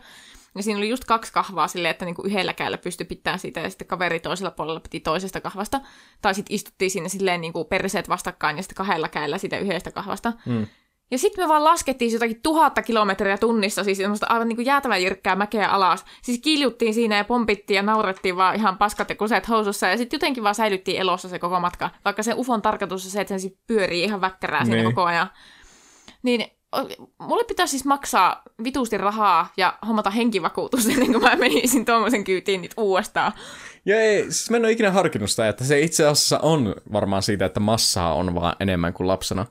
Ja siinä oli just kaksi kahvaa silleen, että niinku yhdellä kädellä pystyi pitämään siitä ja sitten kaveri toisella puolella piti toisesta kahvasta. Tai sitten istuttiin siinä silleen niinku perseet vastakkain ja sitten kahdella kädellä siitä yhdestä kahvasta. Mm. Ja sitten me vaan laskettiin jotakin tuhatta kilometriä tunnissa, siis semmoista aivan niinku jäätävän jyrkkää mäkeä alas. Siis kiljuttiin siinä ja pompittiin ja naurettiin vaan ihan paskat ja kuseet housussa. Ja sitten jotenkin vaan säilyttiin elossa se koko matka. Vaikka se ufon tarkoitus on se, että se pyörii ihan väkkärää siinä Niin. koko ajan. Niin mulle pitäisi siis maksaa vitusti rahaa ja hommata henkivakuutus ennen kuin mä menisin tuommoisen kyytiin nyt uudestaan. Ja ei, siis mä en ole ikinä harkinnut sitä, että se itse asiassa on varmaan siitä, että massaa on vaan enemmän kuin lapsena.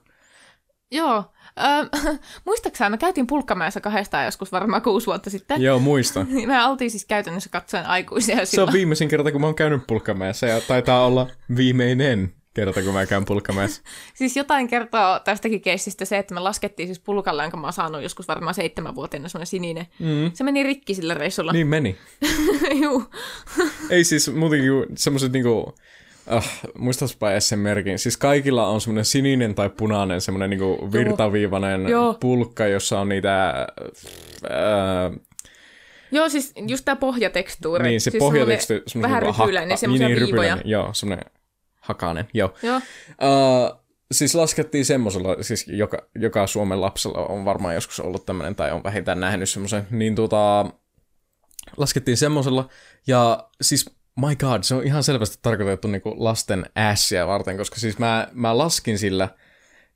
Joo. Öö, muistaakseni me käytiin pulkkamäessä kahdestaan joskus varmaan kuusi vuotta sitten. Joo, muista. Me oltiin siis käytännössä katsoen aikuisia Se on silloin. viimeisin kerta, kun mä oon käynyt pulkkamäessä ja taitaa olla viimeinen kerta, kun mä käyn pulkkamäessä. Siis jotain kertoo tästäkin keissistä se, että me laskettiin siis pulkalla, jonka mä oon saanut joskus varmaan seitsemänvuotiaana, semmoinen sininen. Mm. Se meni rikki sillä reissulla. Niin meni. Juu. Ei siis muutenkin semmoiset niinku... Ah, muistaspa edes sen merkin. Siis kaikilla on semmoinen sininen tai punainen, semmoinen niinku virtaviivainen Joo. pulkka, jossa on niitä... Ää, Joo, siis just tää pohjatekstuuri. niin, se siis pohjateksti... semmonen Vähän rypyläinen, semmoisia niin, viivoja. rypyläinen, Joo, semmoinen hakainen, joo. Joo. Uh, siis laskettiin semmoisella, siis joka, joka Suomen lapsella on varmaan joskus ollut tämmöinen, tai on vähintään nähnyt semmoisen, niin tota, laskettiin semmoisella, ja siis my god, se on ihan selvästi tarkoitettu niinku lasten ässiä varten, koska siis mä, mä laskin sillä,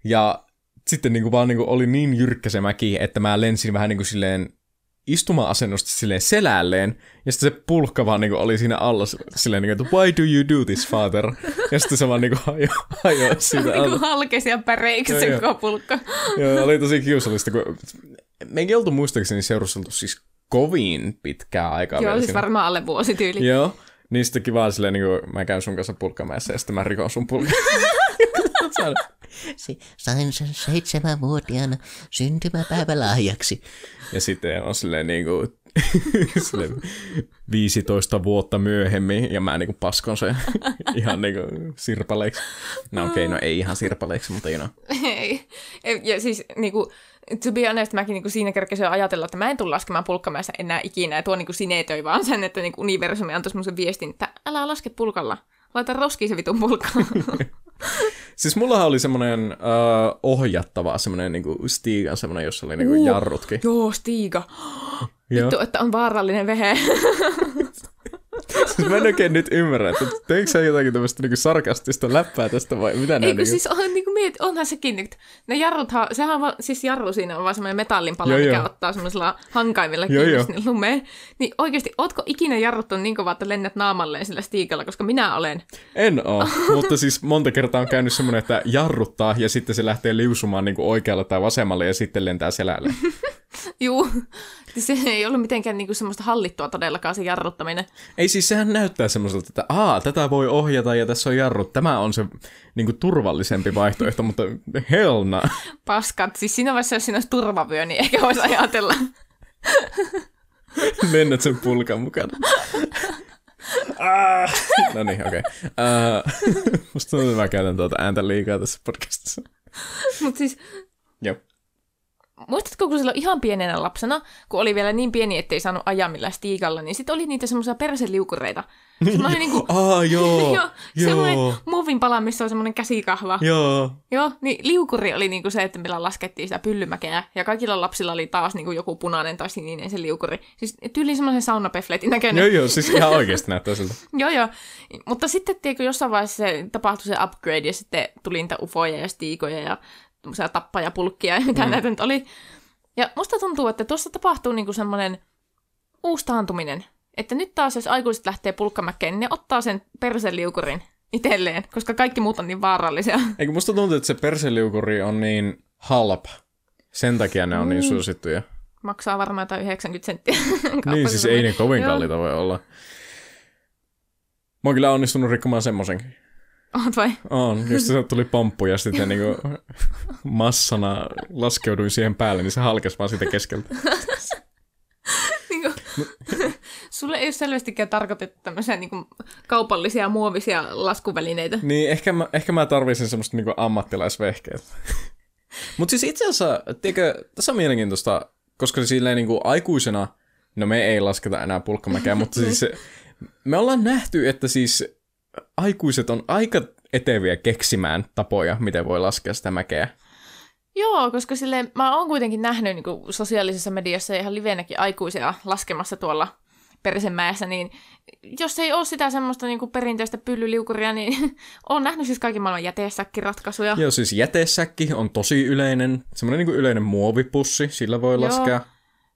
ja sitten niinku vaan niinku oli niin jyrkkä se mäki, että mä lensin vähän niinku silleen istuma-asennosta silleen selälleen, ja sitten se pulkka vaan niinku oli siinä alla silleen, niinku, että why do you do this, father? Ja sitten se vaan niinku hajo, hajo siitä Niin alla. kuin halkesi ja päreiksi se koko pulkka. Joo, oli tosi kiusallista, kun me ei oltu muistaakseni seurusteltu siis kovin pitkää aikaa Joo, siis siinä. varmaan alle vuosi tyyli. Joo, niin sitten kiva silleen, niin kuin mä käyn sun kanssa pulkkamäessä ja sitten mä rikon sun pulkkaa. Se, sain sen seitsemänvuotiaana syntymäpäivälahjaksi. ja sitten on silleen niin kuin, silleen 15 vuotta myöhemmin ja mä niin kuin paskon sen ihan niin kuin sirpaleiksi. No okei, okay, no ei ihan sirpaleiksi, mutta you know. Ei. Ja siis niinku, to be honest, mäkin niinku siinä kerkesin ajatella, että mä en tule laskemaan pulkkamäessä enää ikinä. Ja tuo niinku sinetöi vaan sen, että niinku universumi antoi semmoisen viestin, että älä laske pulkalla. Laita roskiin se vitun pulkka. Siis mullahan oli semmoinen uh, ohjattava, semmoinen niinku Stigan semmoinen, jossa oli niinku Uh. jarrutkin. Joo, Stiga. Joo. Vittu, että on vaarallinen vehe. Siis mä en oikein nyt ymmärrä, että teikö sä jotakin tämmöistä niinku sarkastista läppää tästä vai mitä ne Eikö niinku... siis on, niin kuin miet, onhan sekin, että ne jarruthan, sehän on vaan, siis jarru siinä on vaan semmoinen metallinpala, Joo, mikä joo. ottaa semmoisella hankaimilla kiinni sinne lumeen. Niin oikeasti, ootko ikinä jarruttanut niin kovaa, että lennät naamalleen sillä stiikalla, koska minä olen. En oo, mutta siis monta kertaa on käynyt semmoinen, että jarruttaa ja sitten se lähtee liusumaan niinku oikealle tai vasemmalle ja sitten lentää selälle. Juu, se ei ollut mitenkään niin kuin semmoista hallittua todellakaan se jarruttaminen. Ei siis sehän näyttää semmoiselta, että aa, tätä voi ohjata ja tässä on jarrut. Tämä on se niinku turvallisempi vaihtoehto, mutta hell no. Paskat, siis siinä vaiheessa, jos siinä olisi turvavyö, niin ehkä voisi ajatella. Lennät sen pulkan mukana. Ah. No niin, okei. Okay. Uh, musta tuntuu, että mä käytän tuota ääntä liikaa tässä podcastissa. Mutta siis. Muistatko, kun silloin ihan pienenä lapsena, kun oli vielä niin pieni, ettei saanut ajaa millään stiikalla, niin sitten oli niitä semmoisia perseliukureita. Semmoinen niinku, Aa, joo. joo, semmoinen muovin pala, missä on semmoinen käsikahva. Joo. Joo, niin liukuri oli niinku se, että millä laskettiin sitä pyllymäkeä, ja kaikilla lapsilla oli taas niinku joku punainen tai sininen se liukuri. Siis tyyli semmoisen saunapefletin näköinen. Joo, joo, siis ihan oikeasti näyttää siltä. Joo, joo. Mutta sitten tiedätkö, jossain vaiheessa se tapahtui se upgrade ja sitten tuli niitä ufoja ja stiikoja ja tappajapulkkia ja mitä mm. näitä nyt oli. Ja musta tuntuu, että tuossa tapahtuu niinku semmoinen uusi taantuminen. Että nyt taas, jos aikuiset lähtee pulkkamäkkeen, niin ne ottaa sen perseliukurin itselleen, koska kaikki muut on niin vaarallisia. Eikö musta tuntuu, että se perseliukuri on niin halpa. Sen takia ne on niin suosittuja. Maksaa varmaan jotain 90 senttiä. Niin, siis ei ne kovin Joo. kalliita voi olla. Mä oon kyllä onnistunut rikkomaan semmosenkin. Oot vai? On, just se tuli pomppu ja sitten niinku massana laskeuduin siihen päälle, niin se halkesi vaan siitä keskeltä. Niinku, sulle ei ole selvästikään tarkoitettu tämmöisiä niinku kaupallisia muovisia laskuvälineitä. Niin, ehkä mä, ehkä mä tarvitsin semmoista niinku ammattilaisvehkeet. Mutta siis itse asiassa, tiedätkö, tässä on mielenkiintoista, koska silleen niinku aikuisena, no me ei lasketa enää pulkkamäkeä, mutta siis se, me ollaan nähty, että siis aikuiset on aika eteviä keksimään tapoja, miten voi laskea sitä mäkeä. Joo, koska sille mä oon kuitenkin nähnyt niin kuin sosiaalisessa mediassa ihan livenäkin aikuisia laskemassa tuolla Persenmäessä, niin jos ei ole sitä semmoista niin perinteistä pyllyliukuria, niin oon nähnyt siis kaiken maailman jätesäkkiratkaisuja. Joo, siis jätesäkki on tosi yleinen, semmoinen niinku yleinen muovipussi, sillä voi Joo. laskea.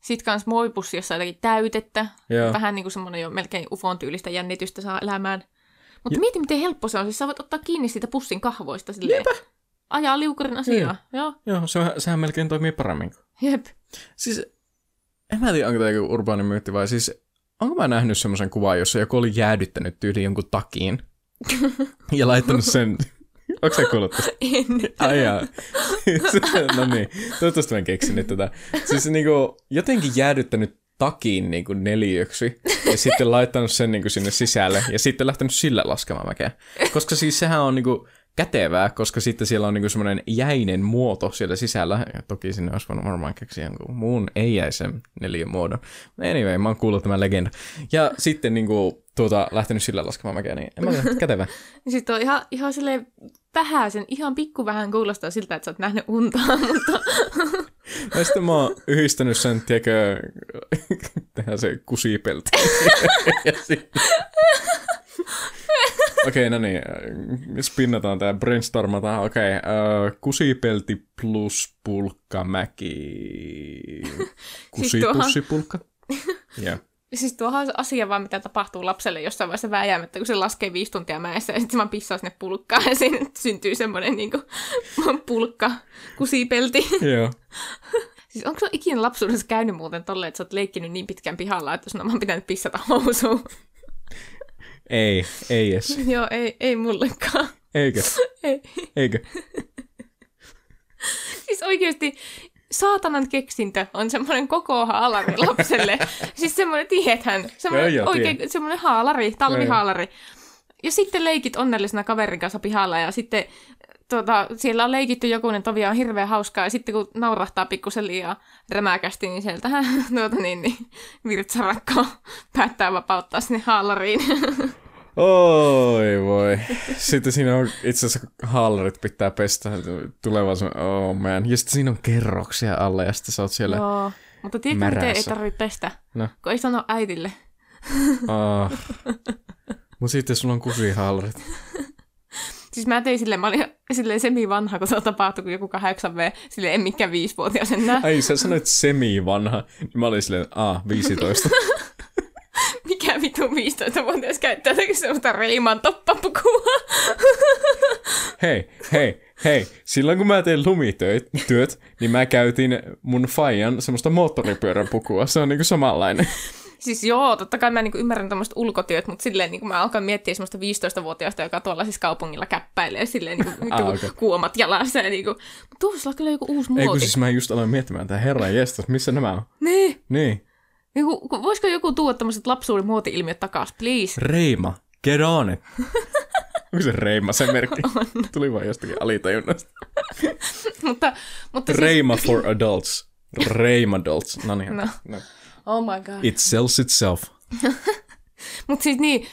Sitten kans muovipussi, jossa on jotakin täytettä. Joo. Vähän niin kuin semmoinen jo melkein ufon tyylistä jännitystä saa elämään. Mutta mieti, miten helppo se on. Siis sä voit ottaa kiinni siitä pussin kahvoista silleen. Ajaa liukurin asiaa. Joo. Joo, se, sehän melkein toimii paremmin. Jep. Siis, en mä tiedä, onko tämä joku urbaani myytti vai siis, onko mä nähnyt semmoisen kuvan, jossa joku oli jäädyttänyt tyyli jonkun takiin ja laittanut sen, onko sä kuullut tästä? En. Ai jaa. no niin, toivottavasti mä en keksinyt tätä. Siis niinku jotenkin jäädyttänyt takiin niinku neliöksi ja sitten laittanut sen niinku sinne sisälle ja sitten lähtenyt sillä laskemaan mäkeä. Koska siis sehän on niinku kätevää, koska sitten siellä on niinku semmoinen jäinen muoto siellä sisällä. Ja toki sinne olisi voinut varmaan keksiä jonkun muun ei-jäisen neliömuodon. Anyway, mä oon kuullut tämän legenda. Ja sitten niinku tuota, lähtenyt sillä laskemaan mäkeä, niin en mä kätevää. Sitten on ihan, ihan silleen vähäisen, ihan pikku vähän kuulostaa siltä, että sä oot nähnyt unta, mutta Ja sitten mä oon yhdistänyt sen, tiedätkö, tehdään se kusipelti. Okei, okay, no niin, spinnataan tää, brainstormataan. Okei, okay, uh, kusipelti plus pulkkamäki. Kusipussipulkka? Joo. Siis tuohan asia vaan, mitä tapahtuu lapselle jossain vaiheessa vääjäämättä, kun se laskee viisi tuntia mäessä ja sitten se vaan pissaa sinne pulkkaan ja siinä syntyy semmoinen niinku pulkka kusipelti. Joo. Siis onko se ikinä lapsuudessa käynyt muuten tolleen, että sä oot leikkinyt niin pitkän pihalla, että sun on vaan pitänyt pissata housuun? Ei, ei edes. Joo, ei, ei mullekaan. Eikö? Ei. Eikö? Siis oikeasti saatanan keksintö on semmoinen koko haalari lapselle. siis semmoinen, tiedäthän, Joo, semmoinen joo, oikein, semmoinen haalari, talvihaalari. Ja sitten leikit onnellisena kaverin kanssa pihalla ja sitten tuota, siellä on leikitty jokunen tovi on hirveän hauskaa ja sitten kun naurahtaa pikkusen liian rämäkästi, niin sieltä tuota, niin, niin, virtsarakko päättää vapauttaa sinne haalariin. Oi voi. Sitten siinä on itse asiassa haalarit pitää pestä tulevaisuuden. Oh man. Ja sitten siinä on kerroksia alla ja sitten sä oot siellä. Joo, mutta tiedätkö, miten ei märässä. tarvitse pestä? No. Kun ei sano äidille. Ah. Mut sitten sulla on kusihaalarit. Siis mä tein silleen, mä olin silleen semi-vanha, kun se tapahtui, kun joku 8V, silleen en mikään viisivuotias enää. Ai, sä sanoit semi-vanha. Niin mä olin silleen, a, 15. Mikä vitu 15-vuotias käyttää semmoista reiman toppapukua. hei, hei, hei. Silloin kun mä tein lumitöit, työt, niin mä käytin mun faijan semmoista moottoripyöräpukua. Se on niinku samanlainen. Siis joo, totta kai mä niinku ymmärrän tämmöistä ulkotyöt, mutta silleen niinku mä alkan miettiä semmoista 15-vuotiaasta, joka tuolla siis kaupungilla käppäilee silleen niinku, Ah, okei. kuomat jalassa ja niinku, tuossa on kyllä joku uusi muoti. Ei kun siis mä just aloin miettimään, että herran jestas, missä nämä on? Niin. Niin. Joku, ku- voisiko joku tuoda tämmöiset lapsuuden muoti-ilmiöt takas, please? Reima, get on it. Onko se Reima se merkki? Tuli vaan jostakin alitajunnasta. mutta, mutta siis, Reima for adults. Reima adults. No niin. No. No. oh my god. It sells itself. Mutta siis niin,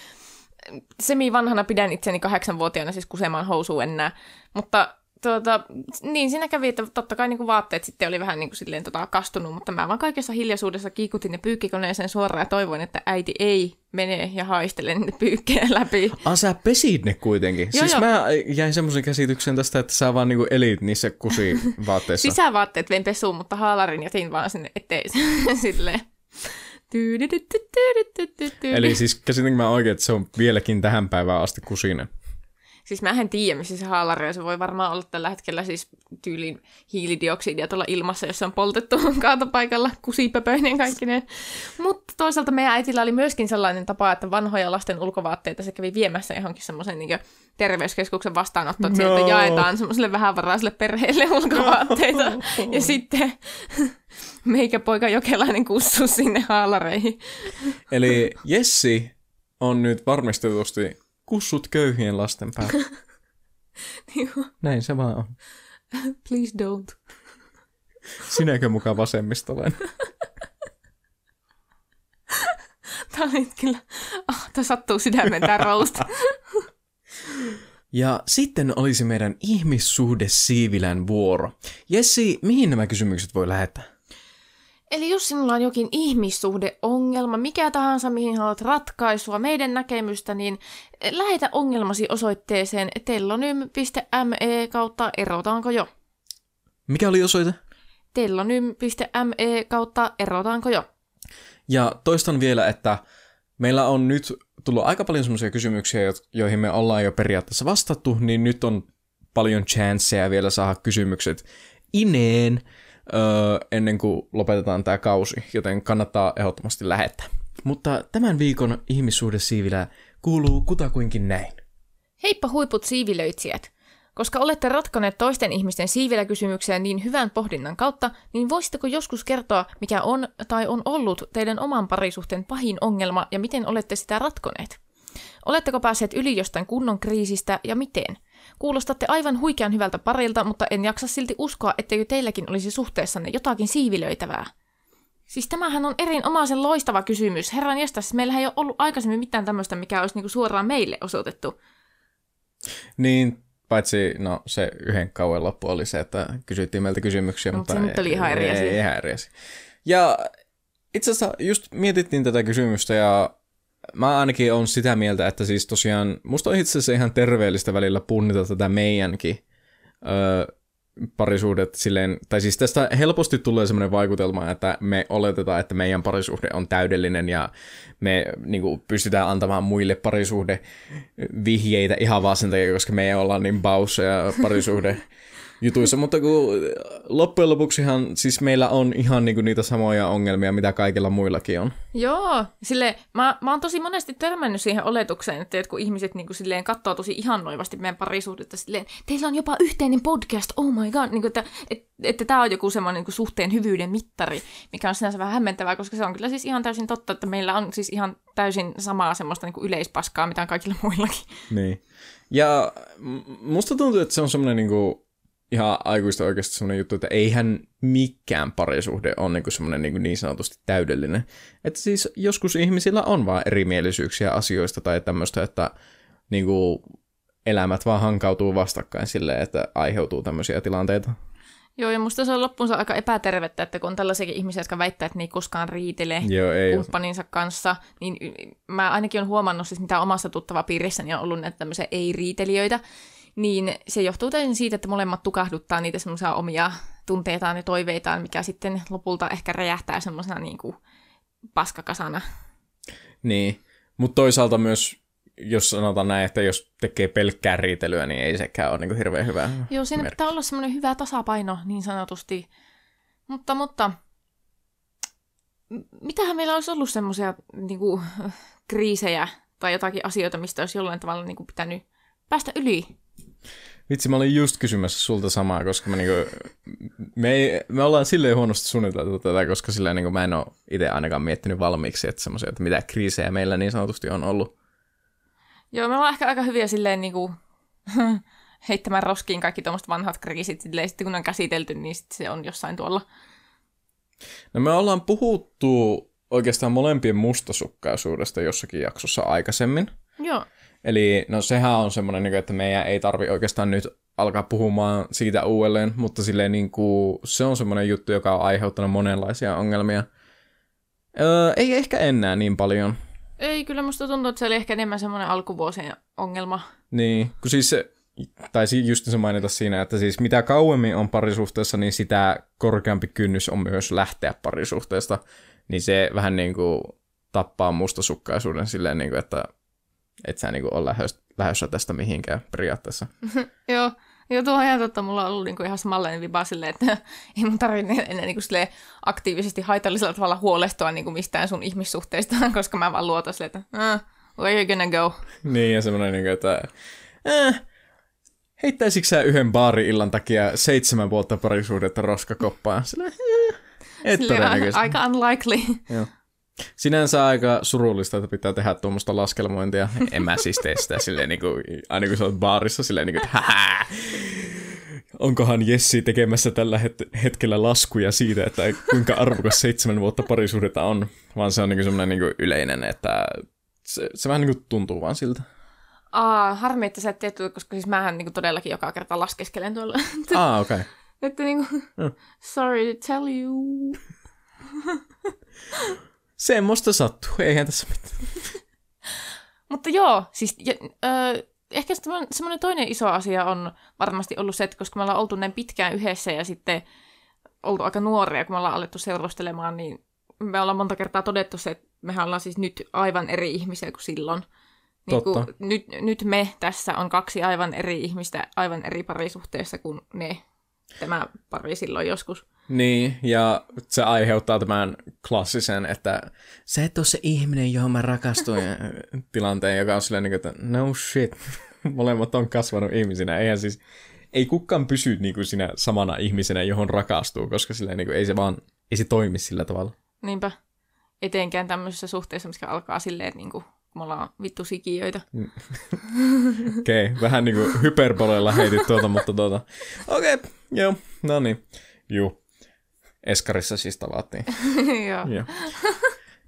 semi-vanhana pidän itseni kahdeksanvuotiaana siis kusemaan housuun enää. Mutta tuota, niin siinä kävi, että totta kai niin vaatteet sitten oli vähän niin kuin silleen tota, kastunut, mutta mä vaan kaikessa hiljaisuudessa kiikutin ne pyykkikoneeseen suoraan ja toivoin, että äiti ei mene ja haistele niitä pyykkejä läpi. Ah, sä pesit ne kuitenkin. Joo, siis joo. mä jäin semmoisen käsityksen tästä, että sä vaan niinku elit niissä kusivaatteissa. Sisävaatteet vein pesuun, mutta haalarin jätin vaan sinne eteen silleen. Eli siis käsitinkö mä oikein, että se on vieläkin tähän päivään asti kusinen? Siis mä en tiedä, missä se haalari on. Se voi varmaan olla tällä hetkellä siis tyylin hiilidioksidia tuolla ilmassa, jos se on poltettu kaatopaikalla kusipöpöinen kaikkineen. Mutta toisaalta meidän äitillä oli myöskin sellainen tapa, että vanhoja lasten ulkovaatteita se kävi viemässä johonkin semmoisen niin terveyskeskuksen vastaanottoon, että No. sieltä jaetaan semmoiselle vähävaraiselle perheelle ulkovaatteita. Ja sitten meikäpoika Jokelainen kussu sinne haalareihin. Eli Jessi on nyt varmistetusti kussut köyhien lasten päälle. Näin se vaan on. Please don't. Sinäkö mukaan vasemmistolainen? Tämä oli kyllä, oh, tämä sattuu sydämen tämä roast. Ja sitten olisi meidän ihmissuhde Siivilän vuoro. Jessi, mihin nämä kysymykset voi lähettää? Eli jos sinulla on jokin ihmissuhdeongelma, mikä tahansa, mihin haluat ratkaisua, meidän näkemystä, niin lähetä ongelmasi osoitteeseen tellonym.me kautta erotaanko jo. Mikä oli osoite? tellonym.me kautta erotaanko jo. Ja toistan vielä, että meillä on nyt tullut aika paljon semmoisia kysymyksiä, jo- joihin me ollaan jo periaatteessa vastattu, niin nyt on paljon chanceja vielä saada kysymykset ineen öö, ennen kuin lopetetaan tämä kausi, joten kannattaa ehdottomasti lähettää. Mutta tämän viikon ihmissuhdesiivilä kuuluu kutakuinkin näin. Heippa huiput siivilöitsijät! Koska olette ratkoneet toisten ihmisten siiviläkysymyksiä niin hyvän pohdinnan kautta, niin voisitteko joskus kertoa, mikä on tai on ollut teidän oman parisuhteen pahin ongelma ja miten olette sitä ratkoneet? Oletteko päässeet yli jostain kunnon kriisistä ja miten? Kuulostatte aivan huikean hyvältä parilta, mutta en jaksa silti uskoa, etteikö teilläkin olisi suhteessanne jotakin siivilöitävää. Siis tämähän on erinomaisen loistava kysymys. Herran jestas, meillähän ei ole ollut aikaisemmin mitään tämmöistä, mikä olisi niinku suoraan meille osoitettu. Niin, paitsi no se yhden kauan loppu oli se, että kysyttiin meiltä kysymyksiä, Mut mutta se nyt oli ihan eri asia. Ja itse asiassa just mietittiin tätä kysymystä ja mä ainakin on sitä mieltä, että siis tosiaan musta on itse asiassa ihan terveellistä välillä punnita tätä meidänkin öö, parisuhdet silleen, tai siis tästä helposti tulee semmoinen vaikutelma, että me oletetaan, että meidän parisuhde on täydellinen ja me niin kuin, pystytään antamaan muille parisuhde vihjeitä ihan vaan sen takia, koska me ei olla niin baussa ja parisuhde jutuissa, mutta kun loppujen lopuksihan siis meillä on ihan niinku niitä samoja ongelmia, mitä kaikilla muillakin on. Joo, sille mä, mä oon tosi monesti törmännyt siihen oletukseen, että jotkut ihmiset niin kuin silleen katsoo tosi ihannoivasti meidän parisuhdetta silleen, teillä on jopa yhteinen podcast, oh my god, niin kuin, että, että, että tämä on joku semmoinen niin kuin suhteen hyvyyden mittari, mikä on sinänsä vähän hämmentävää, koska se on kyllä siis ihan täysin totta, että meillä on siis ihan täysin samaa semmoista niin kuin yleispaskaa, mitä on kaikilla muillakin. Niin. Ja musta tuntuu, että se on semmoinen niinku ihan aikuista oikeasti semmoinen juttu, että eihän mikään parisuhde ole niinku semmoinen niinku niin sanotusti täydellinen. Että siis joskus ihmisillä on vaan erimielisyyksiä asioista tai tämmöistä, että niinku elämät vaan hankautuu vastakkain silleen, että aiheutuu tämmöisiä tilanteita. Joo, ja musta se on loppuunsa aika epätervettä, että kun on tällaisiakin ihmisiä, jotka väittää, että ne ei koskaan riitele Joo, ei ole. kumppaninsa kanssa, niin mä ainakin on huomannut, siis mitä omassa tuttava piirissäni on ollut näitä tämmöisiä ei-riitelijöitä, niin se johtuu täysin siitä, että molemmat tukahduttaa niitä semmoisia omia tunteitaan ja toiveitaan, mikä sitten lopulta ehkä räjähtää semmoisena niin kuin paskakasana. Niin, mutta toisaalta myös, jos sanotaan näin, että jos tekee pelkkää riitelyä, niin ei sekään ole niin hirveän hyvä. Joo, siinä merkki. pitää olla semmoinen hyvä tasapaino niin sanotusti. Mutta, mutta mitähän meillä olisi ollut semmoisia niin kuin, kriisejä tai jotakin asioita, mistä olisi jollain tavalla niin kuin, pitänyt päästä yli? Vitsi, mä olin just kysymässä sulta samaa, koska mä niinku, me, ei, me ollaan silleen huonosti suunniteltu tätä, koska silleen niinku mä en ole itse ainakaan miettinyt valmiiksi, että semmoisia, että mitä kriisejä meillä niin sanotusti on ollut. Joo, me ollaan ehkä aika hyviä silleen niin kuin, heittämään roskiin kaikki tuommoiset vanhat kriisit. Silleen, sitten kun ne on käsitelty, niin sitten se on jossain tuolla. No me ollaan puhuttu oikeastaan molempien mustasukkaisuudesta jossakin jaksossa aikaisemmin. Joo, Eli no sehän on semmoinen, niinku, että meidän ei tarvi oikeastaan nyt alkaa puhumaan siitä uudelleen, mutta silleen niin kuin, se on semmoinen juttu, joka on aiheuttanut monenlaisia ongelmia. Öö, ei ehkä enää niin paljon. ei kyllä musta tuntuu, että se oli ehkä enemmän semmoinen alkuvuosien ongelma. Niin, kun siis se, tai just se mainita siinä, että siis mitä kauemmin on parisuhteessa, niin sitä korkeampi kynnys on myös lähteä parisuhteesta. Niin se vähän niin kuin tappaa mustasukkaisuuden silleen, niin kuin, että et sä niin kuin ole lähdössä, lähdössä tästä mihinkään periaatteessa. Joo, Joo, tuo on ihan totta. Mulla on ollut niinku ihan samanlainen viba silleen, että ei mun tarvitse enää niinku silleen aktiivisesti haitallisella tavalla huolestua niinku mistään sun ihmissuhteista, koska mä vaan luotan silleen, että ah, where you gonna go? Niin, ja semmoinen, niin kuin, että äh, heittäisikö sä yhden baari-illan takia seitsemän vuotta parisuhdetta roskakoppaan? Sillä, äh, et Silleen, aika unlikely. Joo. Sinänsä aika surullista, että pitää tehdä tuommoista laskelmointia. En mä siis tee sitä silleen, niin kuin, aina kun sä oot baarissa silleen, niin kuin, että Hää! Onkohan Jessi tekemässä tällä het- hetkellä laskuja siitä, että kuinka arvokas seitsemän vuotta parisuhdetta on, vaan se on niin semmoinen niin yleinen, että se, se vähän niin tuntuu vaan siltä. Aa, harmi, että sä et tiedä, koska siis mähän niinku todellakin joka kerta laskeskelen tuolla. Ah, okei. Okay. että niinku, sorry to tell you. Semmoista sattuu, eihän tässä mitään. Mutta joo, siis ja, ö, ehkä semmoinen toinen iso asia on varmasti ollut se, että koska me ollaan oltu näin pitkään yhdessä ja sitten oltu aika nuoria, kun me ollaan alettu seurustelemaan, niin me ollaan monta kertaa todettu se, että mehän ollaan siis nyt aivan eri ihmisiä kuin silloin. Niin Totta. nyt, nyt me tässä on kaksi aivan eri ihmistä aivan eri parisuhteessa kuin ne, tämä pari silloin joskus. Niin, ja se aiheuttaa tämän klassisen, että sä et ole se ihminen, johon mä rakastuin tilanteen, joka on silleen, niin kuin, että no shit, molemmat on kasvanut ihmisinä. Eihän siis, ei kukaan pysy niin kuin sinä samana ihmisenä, johon rakastuu, koska silleen, niin kuin, ei se vaan, ei se toimi sillä tavalla. Niinpä. Etenkään tämmöisessä suhteessa, mikä alkaa silleen, että niinku, kun me ollaan vittu sikiöitä. Okei, okay, vähän niin kuin hyperboleilla heitit tuota, mutta tuota, okei, okay, joo, no niin, juu. Eskarissa siis tavattiin. Joo. Joo.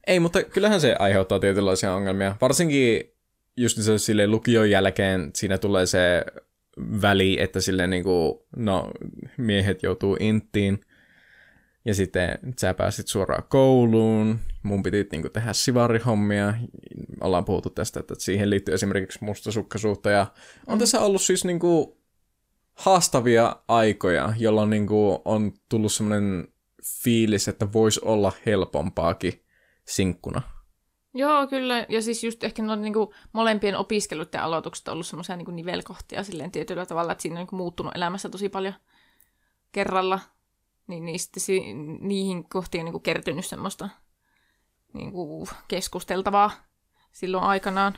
Ei, mutta kyllähän se aiheuttaa tietynlaisia ongelmia. Varsinkin just se silleen lukion jälkeen siinä tulee se väli, että silleen niinku, no, miehet joutuu inttiin. Ja sitten sä pääsit suoraan kouluun. Mun piti niinku tehdä sivarihommia. Ollaan puhuttu tästä, että siihen liittyy esimerkiksi mustasukkaisuutta. Ja on tässä ollut siis niinku haastavia aikoja, jolloin niinku on tullut semmoinen fiilis, että voisi olla helpompaakin sinkkuna. Joo, kyllä. Ja siis just ehkä noin niinku molempien opiskeluiden aloitukset on ollut semmoisia niinku nivelkohtia silleen tietyllä tavalla, että siinä on niinku muuttunut elämässä tosi paljon kerralla. Niin, niin si- niihin kohtiin on niinku kertynyt semmoista niinku keskusteltavaa silloin aikanaan.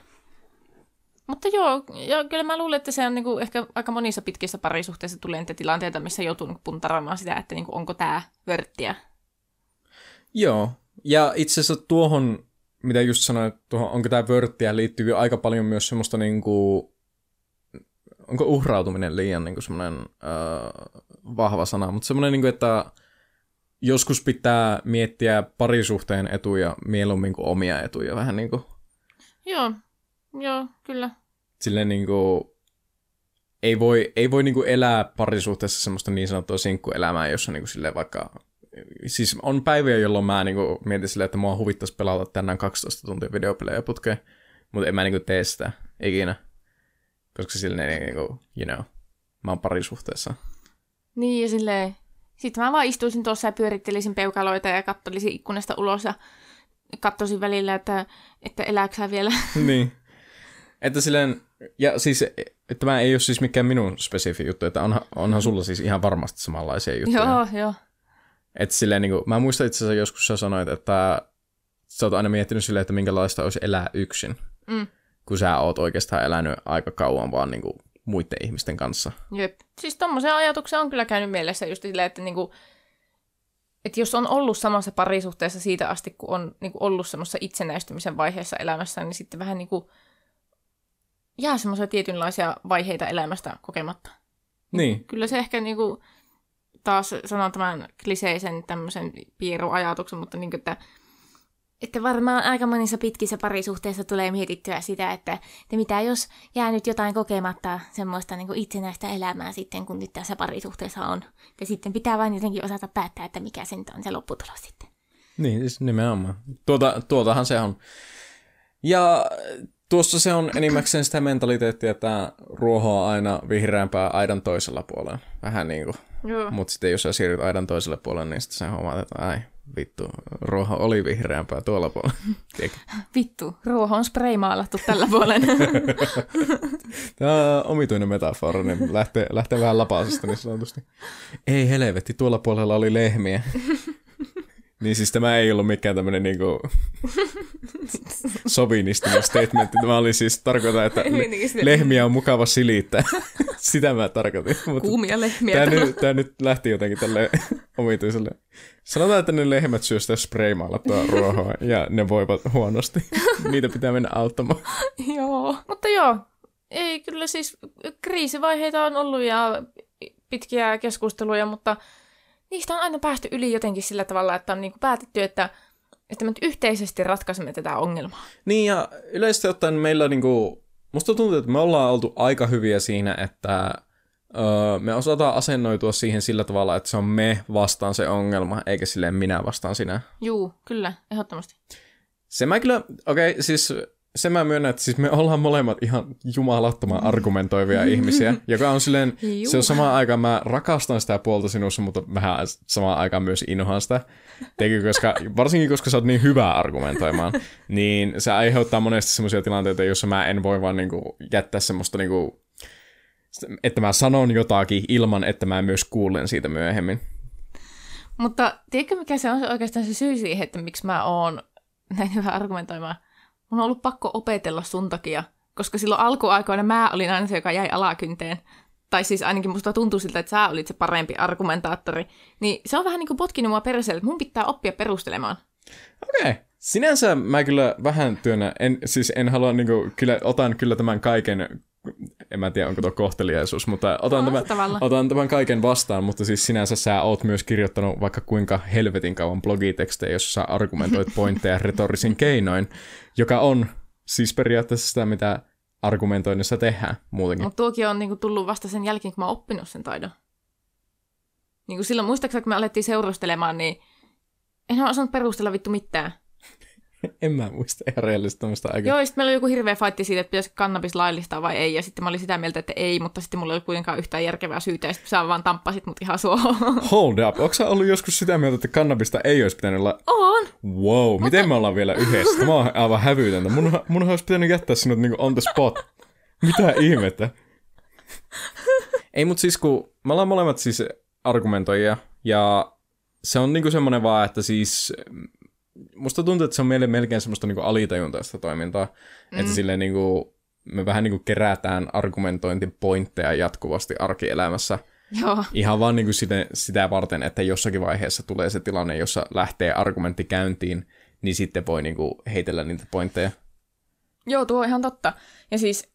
Mutta joo, ja kyllä mä luulen, että se on niinku ehkä aika monissa pitkissä parisuhteissa tulee niitä tilanteita, missä joutuu niinku puntaraamaan sitä, että niinku onko tämä vörttiä. Joo, ja itse asiassa tuohon, mitä just sanoin, tuohon, onko tämä vörttiä, liittyy aika paljon myös semmoista niinku, onko uhrautuminen liian niinku semmoinen äh, vahva sana, mutta semmoinen, niinku, että joskus pitää miettiä parisuhteen etuja mieluummin kuin omia etuja, vähän niin kuin Joo, joo, kyllä. silleen niin kuin, ei voi, ei voi niinku elää parisuhteessa semmoista niin sanottua sinkkuelämää, jossa niinku silleen vaikka... Siis on päiviä, jolloin mä niinku mietin silleen, että mua huvittaisi pelata tänään 12 tuntia videopelejä putkeen, mutta en mä niinku tee sitä ikinä. Koska silleen niinku, you know, mä oon parisuhteessa. Niin, ja silleen... Sitten mä vaan istuisin tuossa ja pyörittelisin peukaloita ja kattolisin ikkunasta ulos ja katsoisin välillä, että, että elääkö sä vielä. niin. Että silleen, ja siis, että tämä ei ole siis mikään minun spesifi juttu, että onhan, onhan sulla siis ihan varmasti samanlaisia juttuja. joo, joo. Että silleen niin kuin, mä muistan itse asiassa joskus sä sanoit, että sä oot aina miettinyt silleen, että minkälaista olisi elää yksin, Mm. kun sä oot oikeastaan elänyt aika kauan vaan niin kuin muiden ihmisten kanssa. Jep. Siis tommosen ajatuksen on kyllä käynyt mielessä just silleen, että niinku, että jos on ollut samassa parisuhteessa siitä asti, kun on niinku ollut semmoisessa itsenäistymisen vaiheessa elämässä, niin sitten vähän niinku jää semmoisia tietynlaisia vaiheita elämästä kokematta. Niin. Kyllä se ehkä niinku, taas sanon tämän kliseisen tämmöisen pieruajatuksen, mutta niinku, että että varmaan aika monissa pitkissä parisuhteissa tulee mietittyä sitä, että, että mitä jos jää nyt jotain kokematta semmoista niin kuin itsenäistä elämää sitten, kun nyt tässä parisuhteessa on. Ja sitten pitää vain jotenkin osata päättää, että mikä sen on se lopputulos sitten. Niin, siis nimenomaan. Tuota, tuotahan se on. Ja tuossa se on enimmäkseen sitä mentaliteettia, että ruoho on aina vihreämpää aidan toisella puolella. Vähän niin kuin. Mutta sitten jos sä siirryt aidan toiselle puolelle, niin sitten sä huomaat, että ai vittu, ruoho oli vihreämpää tuolla puolella. Vittu, ruoho on spraymaalattu tällä puolen. Tämä on omituinen metafora, niin lähtee, lähtee vähän lapaasesta niin sanotusti. Ei helvetti, tuolla puolella oli lehmiä. niin siis tämä ei ollut mikään tämmöinen niinku sovinistinen statement. Tämä oli siis tarkoita, että lehmiä on mukava silittää. Sitä mä tarkoitin. Mutta Kuumia lehmiä. tämä, nyt, tämä nyt lähti jotenkin tälle omituiselle. Sanotaan, että ne lehmät syö sitä spraymaalattua ruohoa ja ne voivat huonosti. Niitä pitää mennä auttamaan. joo. Mutta joo, ei kyllä siis kriisivaiheita on ollut ja pitkiä keskusteluja, mutta niistä on aina päästy yli jotenkin sillä tavalla, että on niinku päätetty, että, että me nyt yhteisesti ratkaisemme tätä ongelmaa. Niin ja yleisesti ottaen meillä niinku, musta tuntuu, että me ollaan oltu aika hyviä siinä, että öö, me osataan asennoitua siihen sillä tavalla, että se on me vastaan se ongelma, eikä silleen minä vastaan sinä. Juu, kyllä, ehdottomasti. Se mä kyllä, okei, okay, siis se mä myönnän, että siis me ollaan molemmat ihan jumalattoman argumentoivia ihmisiä, joka on silleen, Juu. se on samaan aikaan, mä rakastan sitä puolta sinussa, mutta vähän samaan aikaan myös inhoan sitä. Teikö, koska, varsinkin koska sä oot niin hyvä argumentoimaan, niin se aiheuttaa monesti semmoisia tilanteita, joissa mä en voi vaan niinku jättää semmoista niinku, että mä sanon jotakin ilman, että mä myös kuulen siitä myöhemmin. Mutta tiedätkö, mikä se on oikeastaan se syy siihen, että miksi mä oon näin hyvä argumentoimaan? Mun on ollut pakko opetella sun takia, koska silloin alkuaikoina mä olin aina se, joka jäi alakynteen. Tai siis ainakin musta tuntui siltä, että sä olit se parempi argumentaattori. Niin se on vähän niin kuin potkinut mua perseelle, että mun pitää oppia perustelemaan. Okei. Okay. Sinänsä mä kyllä vähän työnnä, en, siis en halua niinku, kyllä, otan kyllä tämän kaiken, en mä tiedä onko tuo kohteliaisuus, mutta otan, On tämän, otan tämän kaiken vastaan, mutta siis sinänsä sä oot myös kirjoittanut vaikka kuinka helvetin kauan blogitekstejä, jossa sä argumentoit pointteja retorisin keinoin, joka on siis periaatteessa sitä, mitä argumentoinnissa tehdään muutenkin. Mutta tuokin on niinku tullut vasta sen jälkeen, kun mä oon oppinut sen taidon. Niin kuin silloin, muistaakseni kun me alettiin seurustelemaan, niin en ole osannut perustella vittu mitään. En mä muista ihan reellisesti tämmöistä aikaa. Joo, sitten meillä oli joku hirveä fight siitä, että pitäisikö kannabis laillistaa vai ei, ja sitten mä olin sitä mieltä, että ei, mutta sitten mulla ei ollut kuitenkaan yhtään järkevää syytä, ja sitten sä vaan tamppasit mut ihan suohon. Hold up, onko sä ollut joskus sitä mieltä, että kannabista ei olisi pitänyt olla on! Wow, miten me ollaan vielä yhdessä? Tämä on aivan hävytöntä. Mun, mun olisi pitänyt jättää sinut niinku on the spot. Mitä ihmettä? Ei, mutta siis kun me ollaan molemmat siis argumentoijia, ja se on niinku semmoinen vaan, että siis musta tuntuu, että se on meille melkein semmoista niinku alitajuntaista toimintaa, mm. että silleen niinku, me vähän niinku kerätään argumentointipointteja jatkuvasti arkielämässä, Joo. Ihan vaan niin kuin sitä, sitä varten, että jossakin vaiheessa tulee se tilanne, jossa lähtee argumentti käyntiin, niin sitten voi niin kuin heitellä niitä pointteja. Joo, tuo on ihan totta. Ja siis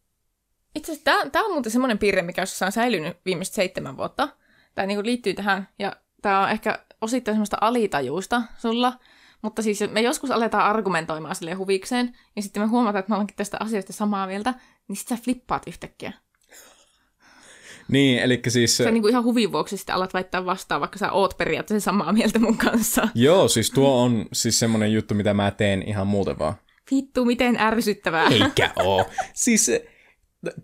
itse asiassa tämä on muuten semmoinen piirre, mikä jossain on säilynyt viimeiset seitsemän vuotta. Tämä niinku liittyy tähän, ja tämä on ehkä osittain semmoista alitajuusta sulla, mutta siis me joskus aletaan argumentoimaan sille huvikseen, ja sitten me huomataan, että me ollaankin tästä asiasta samaa mieltä, niin sitten sä flippaat yhtäkkiä. Niin, eli siis... Sä niin kuin ihan huvin vuoksi sitten alat väittää vastaan, vaikka sä oot periaatteessa samaa mieltä mun kanssa. Joo, siis tuo on siis semmoinen juttu, mitä mä teen ihan muuten vaan. Vittu, miten ärsyttävää. Eikä oo. Siis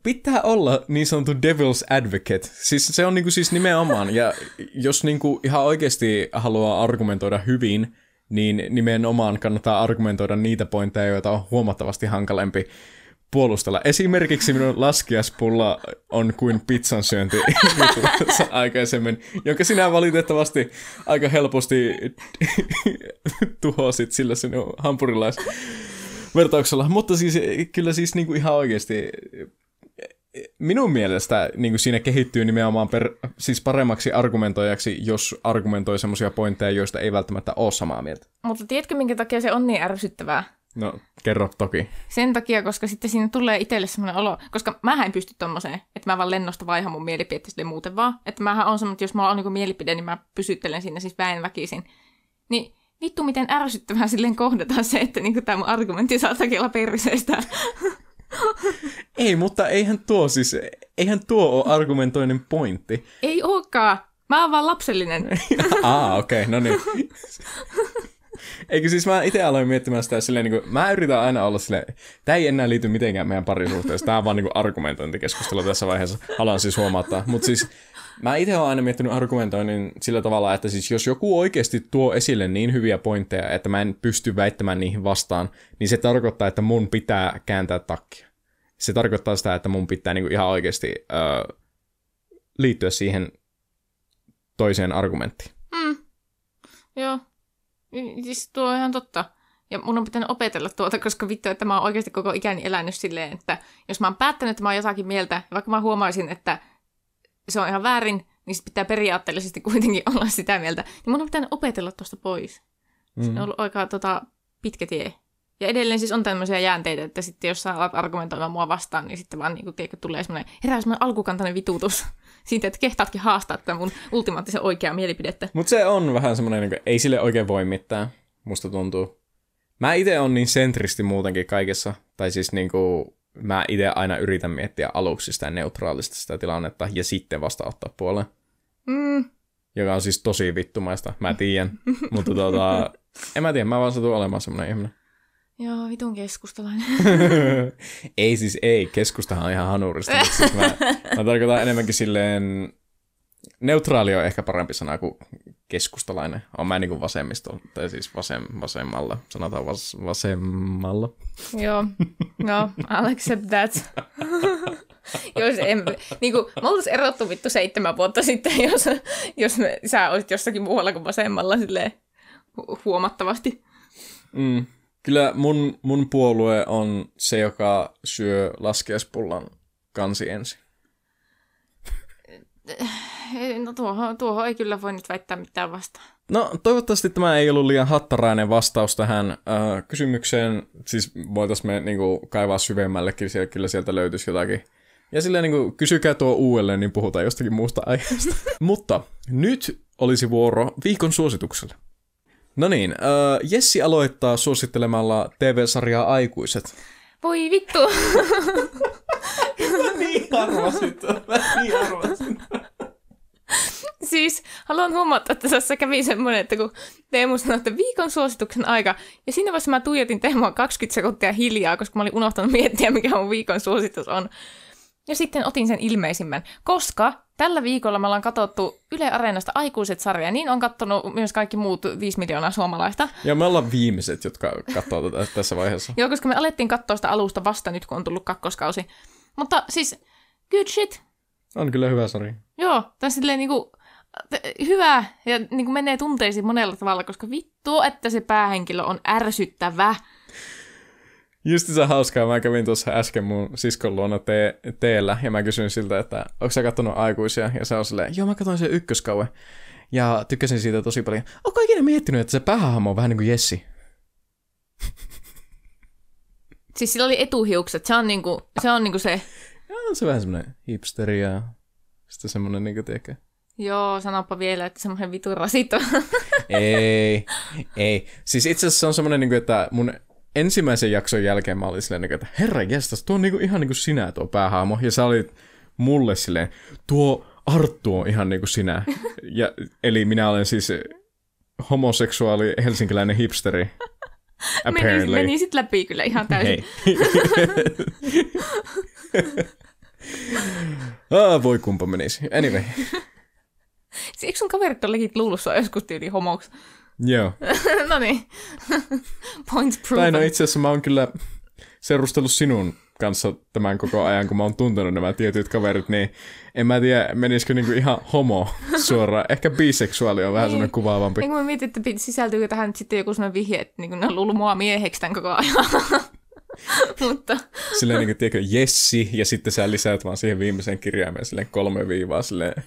pitää olla niin sanottu devil's advocate. Siis se on niinku siis nimenomaan. Ja jos niinku ihan oikeasti haluaa argumentoida hyvin, niin nimenomaan kannattaa argumentoida niitä pointteja, joita on huomattavasti hankalempi puolustella. Esimerkiksi minun laskiaspulla on kuin pizzan syönti aikaisemmin, jonka sinä valitettavasti aika helposti tuhosit sillä sinun hampurilais vertauksella. Mutta siis kyllä siis niinku ihan oikeasti minun mielestä niin kuin siinä kehittyy nimenomaan per, siis paremmaksi argumentoijaksi, jos argumentoi semmoisia pointteja, joista ei välttämättä ole samaa mieltä. Mutta tiedätkö, minkä takia se on niin ärsyttävää? No, kerro toki. Sen takia, koska sitten siinä tulee itselle semmoinen olo, koska mä en pysty tommoseen, että mä vaan lennosta vaihan mun mielipiteet sille muuten vaan. Että mähän on semmoinen, että jos mulla on niin mielipide, niin mä pysyttelen siinä siis väen väkisin. Niin vittu miten ärsyttävää silleen kohdataan se, että niin tämä mun argumentti saa takia perseestä. Ei, mutta eihän tuo siis, eihän tuo ole argumentoinnin pointti. Ei olekaan. Mä oon vaan lapsellinen. Aa, okei, okay, no niin. Eikö siis mä itse aloin miettimään sitä silleen, niin kuin, mä yritän aina olla silleen, tämä ei enää liity mitenkään meidän parisuhteeseen, tämä on vaan niin kuin argumentointikeskustelu tässä vaiheessa, haluan siis huomauttaa. Mutta siis mä itse olen aina miettinyt argumentoinnin sillä tavalla, että siis jos joku oikeasti tuo esille niin hyviä pointteja, että mä en pysty väittämään niihin vastaan, niin se tarkoittaa, että mun pitää kääntää takkia. Se tarkoittaa sitä, että mun pitää niin kuin ihan oikeasti öö, liittyä siihen toiseen argumenttiin. Mm. Joo, Siis tuo on ihan totta. Ja mun on pitänyt opetella tuota, koska vittu, että mä oon oikeasti koko ikäni elänyt silleen, että jos mä oon päättänyt, että mä oon jotakin mieltä, vaikka mä huomaisin, että se on ihan väärin, niin sit pitää periaatteellisesti kuitenkin olla sitä mieltä, niin mun on pitänyt opetella tuosta pois. Mm. Se on ollut aika tota, pitkä tie. Ja edelleen siis on tämmöisiä jäänteitä, että sitten jos sä alat argumentoimaan mua vastaan, niin sitten vaan niin kuin, tiedätkö, tulee semmoinen, herää semmoinen alkukantainen vitutus siitä, että kehtaatkin haastaa tämän mun ultimaattisen oikeaa mielipidettä. Mutta se on vähän semmoinen, niin kuin, ei sille oikein voi mitään, musta tuntuu. Mä itse on niin sentristi muutenkin kaikessa, tai siis niin kuin, mä itse aina yritän miettiä aluksi sitä neutraalista sitä tilannetta, ja sitten vasta ottaa puoleen. Mm. Joka on siis tosi vittumaista, mä tiedän. mutta tota, en mä tiedä, mä vaan satun olemaan semmoinen ihminen. Joo, vitun keskustalainen. ei siis ei, keskustahan on ihan hanurista. siis mä, mä tarkoitan enemmänkin silleen, neutraali on ehkä parempi sana kuin keskustalainen. On mä niin kuin vasemmisto, tai siis vasem, vasemmalla, sanotaan vas, vasemmalla. Joo, no, I'll accept that. jos em, niin kuin, me oltaisiin erottu vittu seitsemän vuotta sitten, jos, jos me, sä olisit jossakin muualla kuin vasemmalla silleen hu- huomattavasti. Mm. Kyllä mun, mun puolue on se, joka syö laskiaispullan kansi ensin. No tuohon, tuohon ei kyllä voi nyt väittää mitään vastaan. No toivottavasti tämä ei ollut liian hattarainen vastaus tähän äh, kysymykseen. Siis voitaisiin me niinku, kaivaa syvemmällekin, siellä, kyllä sieltä löytyisi jotakin. Ja silleen niinku, kysykää tuo uudelleen, niin puhutaan jostakin muusta aiheesta. Mutta nyt olisi vuoro viikon suositukselle. No niin, äh, Jessi aloittaa suosittelemalla TV-sarjaa Aikuiset. Voi vittu! Mä niin arvasin, mä niin arvasin. Siis haluan huomata, että tässä kävi semmoinen, että kun Teemu sanoi, että viikon suosituksen aika, ja siinä vaiheessa mä tuijotin Teemua 20 sekuntia hiljaa, koska mä olin unohtanut miettiä, mikä mun viikon suositus on. Ja sitten otin sen ilmeisimmän, koska tällä viikolla me ollaan katsottu Yle Areenasta aikuiset sarja, niin on katsonut myös kaikki muut 5 miljoonaa suomalaista. Ja me ollaan viimeiset, jotka katsoo tätä tässä vaiheessa. Joo, koska me alettiin katsoa sitä alusta vasta nyt, kun on tullut kakkoskausi. Mutta siis, good shit. On kyllä hyvä sarja. Joo, tämä silleen niinku, hyvä ja niinku menee tunteisiin monella tavalla, koska vittu, että se päähenkilö on ärsyttävä. se hauskaa, mä kävin tuossa äsken mun siskon luona te- teellä, ja mä kysyin siltä, että onko sä kattonut aikuisia, ja se on silleen, joo mä katsoin sen ykköskaue, ja tykkäsin siitä tosi paljon. Onko ikinä miettinyt, että se päähahmo on vähän niin kuin Jessi? Siis sillä oli etuhiukset, se on niinku se, on niinku se. Joo, on se vähän semmoinen hipsteri ja sitten semmoinen niinku, tiedätkö, Joo, sanoppa vielä, että semmoinen vitu rasito. ei, ei. Siis itse asiassa se on semmoinen, niinku, että mun ensimmäisen jakson jälkeen mä olin silleen, niinku, että herra jestas, tuo on niinku, ihan niin kuin sinä tuo päähaamo. Ja sä olit mulle silleen, tuo Arttu on ihan niin kuin sinä. Ja, eli minä olen siis homoseksuaali helsinkiläinen hipsteri. Meni, Apparently. meni sit läpi kyllä ihan täysin. Hei. ah, voi kumpa menisi. Anyway, Siis Eikö sun kaverit ole sua joskus tyyli homoksi? joo. no niin. Points Tai proven. no itse asiassa mä oon kyllä seurustellut sinun kanssa tämän koko ajan, kun mä oon tuntenut nämä tietyt kaverit, niin en mä tiedä, menisikö niinku ihan homo suoraan. Ehkä biseksuaali on vähän semmoinen kuvaavampi. Eikö mä mietin, että sisältyykö tähän nyt sitten joku sellainen vihje, että niin ne on luullut mua mieheksi tämän koko ajan. Mutta Silleen niinku, tiedätkö, Jessi, ja sitten sä lisäät vaan siihen viimeiseen kirjaimeen silleen kolme viivaa silleen.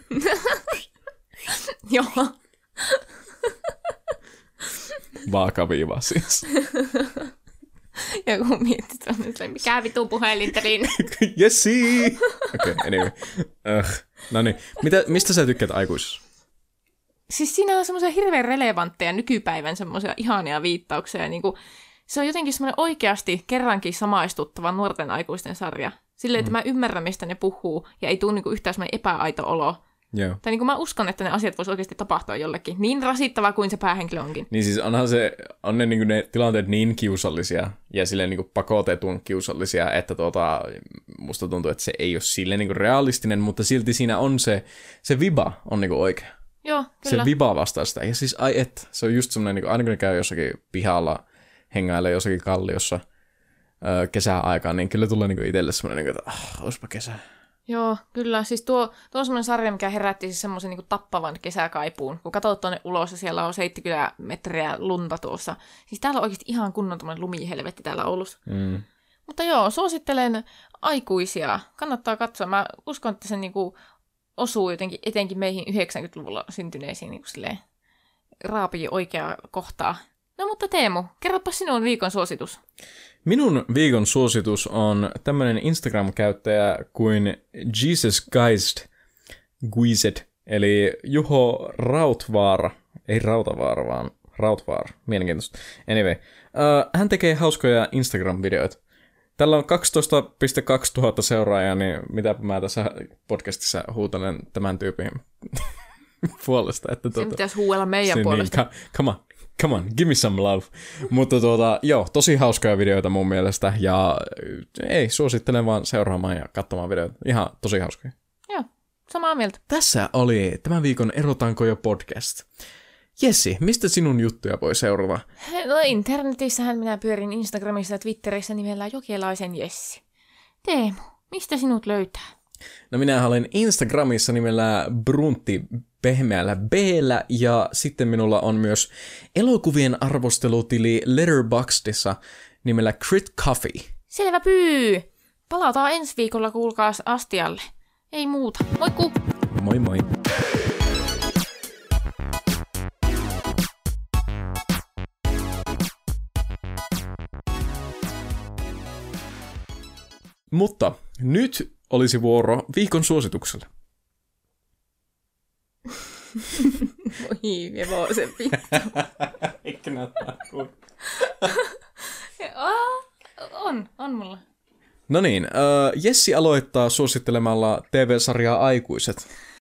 joo. Vaakaviiva siis. Ja kun miettii, että on silleen, mikä vitun puhelintelin. Jessi! Okei, okay, anyway. Uh, no niin, Mitä, mistä sä tykkäät aikuisessa? siis siinä on semmoisia hirveän relevantteja nykypäivän semmoisia ihania viittauksia. Niin kuin, se on jotenkin semmoinen oikeasti kerrankin samaistuttava nuorten aikuisten sarja. Silleen, että mä ymmärrän, mistä ne puhuu, ja ei tule niin yhtään semmoinen epäaito olo. Joo. Tai niin kuin mä uskon, että ne asiat voisi oikeasti tapahtua jollekin. Niin rasittava kuin se päähenkilö onkin. Niin siis onhan se, on ne, niinku ne tilanteet niin kiusallisia ja silleen niinku pakotetun kiusallisia, että tuota, musta tuntuu, että se ei ole silleen niinku realistinen, mutta silti siinä on se, se viba on niinku oikea. Joo, kyllä. Se viba vastaa sitä. Ja siis ai et, se on just semmoinen, niinku, aina kun ne käy jossakin pihalla, hengailee jossakin kalliossa öö, kesäaikaan, niin kyllä tulee niinku itselle semmoinen, niinku, että ah, olisipa kesä. Joo, kyllä. Siis tuo, tuo on semmoinen sarja, mikä herätti siis semmoisen niin tappavan kesäkaipuun. Kun katsot tuonne ulos ja siellä on 70 metriä lunta tuossa. Siis täällä on oikeasti ihan kunnon tämmöinen lumihelvetti täällä Oulussa. Mm. Mutta joo, suosittelen aikuisia. Kannattaa katsoa. Mä uskon, että se niinku osuu jotenkin etenkin meihin 90-luvulla syntyneisiin niin silleen, raapii oikeaa kohtaa. No mutta Teemu, kerropa sinun viikon suositus. Minun viikon suositus on tämmöinen Instagram-käyttäjä kuin Jesus Geist Guizet, eli Juho Rautvaara, ei Rautavaara, vaan Rautvaara, mielenkiintoista. Anyway, uh, hän tekee hauskoja Instagram-videoita. Tällä on 12,2 tuhatta seuraajaa, niin mitä mä tässä podcastissa huutelen tämän tyypin puolesta. Että tuota, pitäisi huuella meidän se puolesta. Niin, come on, come on, give me some love. Mutta tuota, joo, tosi hauskoja videoita mun mielestä, ja ei, suosittelen vaan seuraamaan ja katsomaan videoita. Ihan tosi hauskoja. Joo, samaa mieltä. Tässä oli tämän viikon Erotanko jo podcast. Jessi, mistä sinun juttuja voi seurata? No internetissähän minä pyörin Instagramissa ja Twitterissä nimellä Jokelaisen Jessi. Teemu, mistä sinut löytää? No minä olen Instagramissa nimellä Bruntti pehmeällä b ja sitten minulla on myös elokuvien arvostelutili Letterboxdissa nimellä Crit Coffee. Selvä pyy! Palataan ensi viikolla kuulkaas astialle. Ei muuta. Moikku! Moi moi! Mutta nyt olisi vuoro viikon suositukselle. Voi hevosempi. Eikä näyttää on, on mulla. No niin, äh, Jessi aloittaa suosittelemalla TV-sarjaa Aikuiset.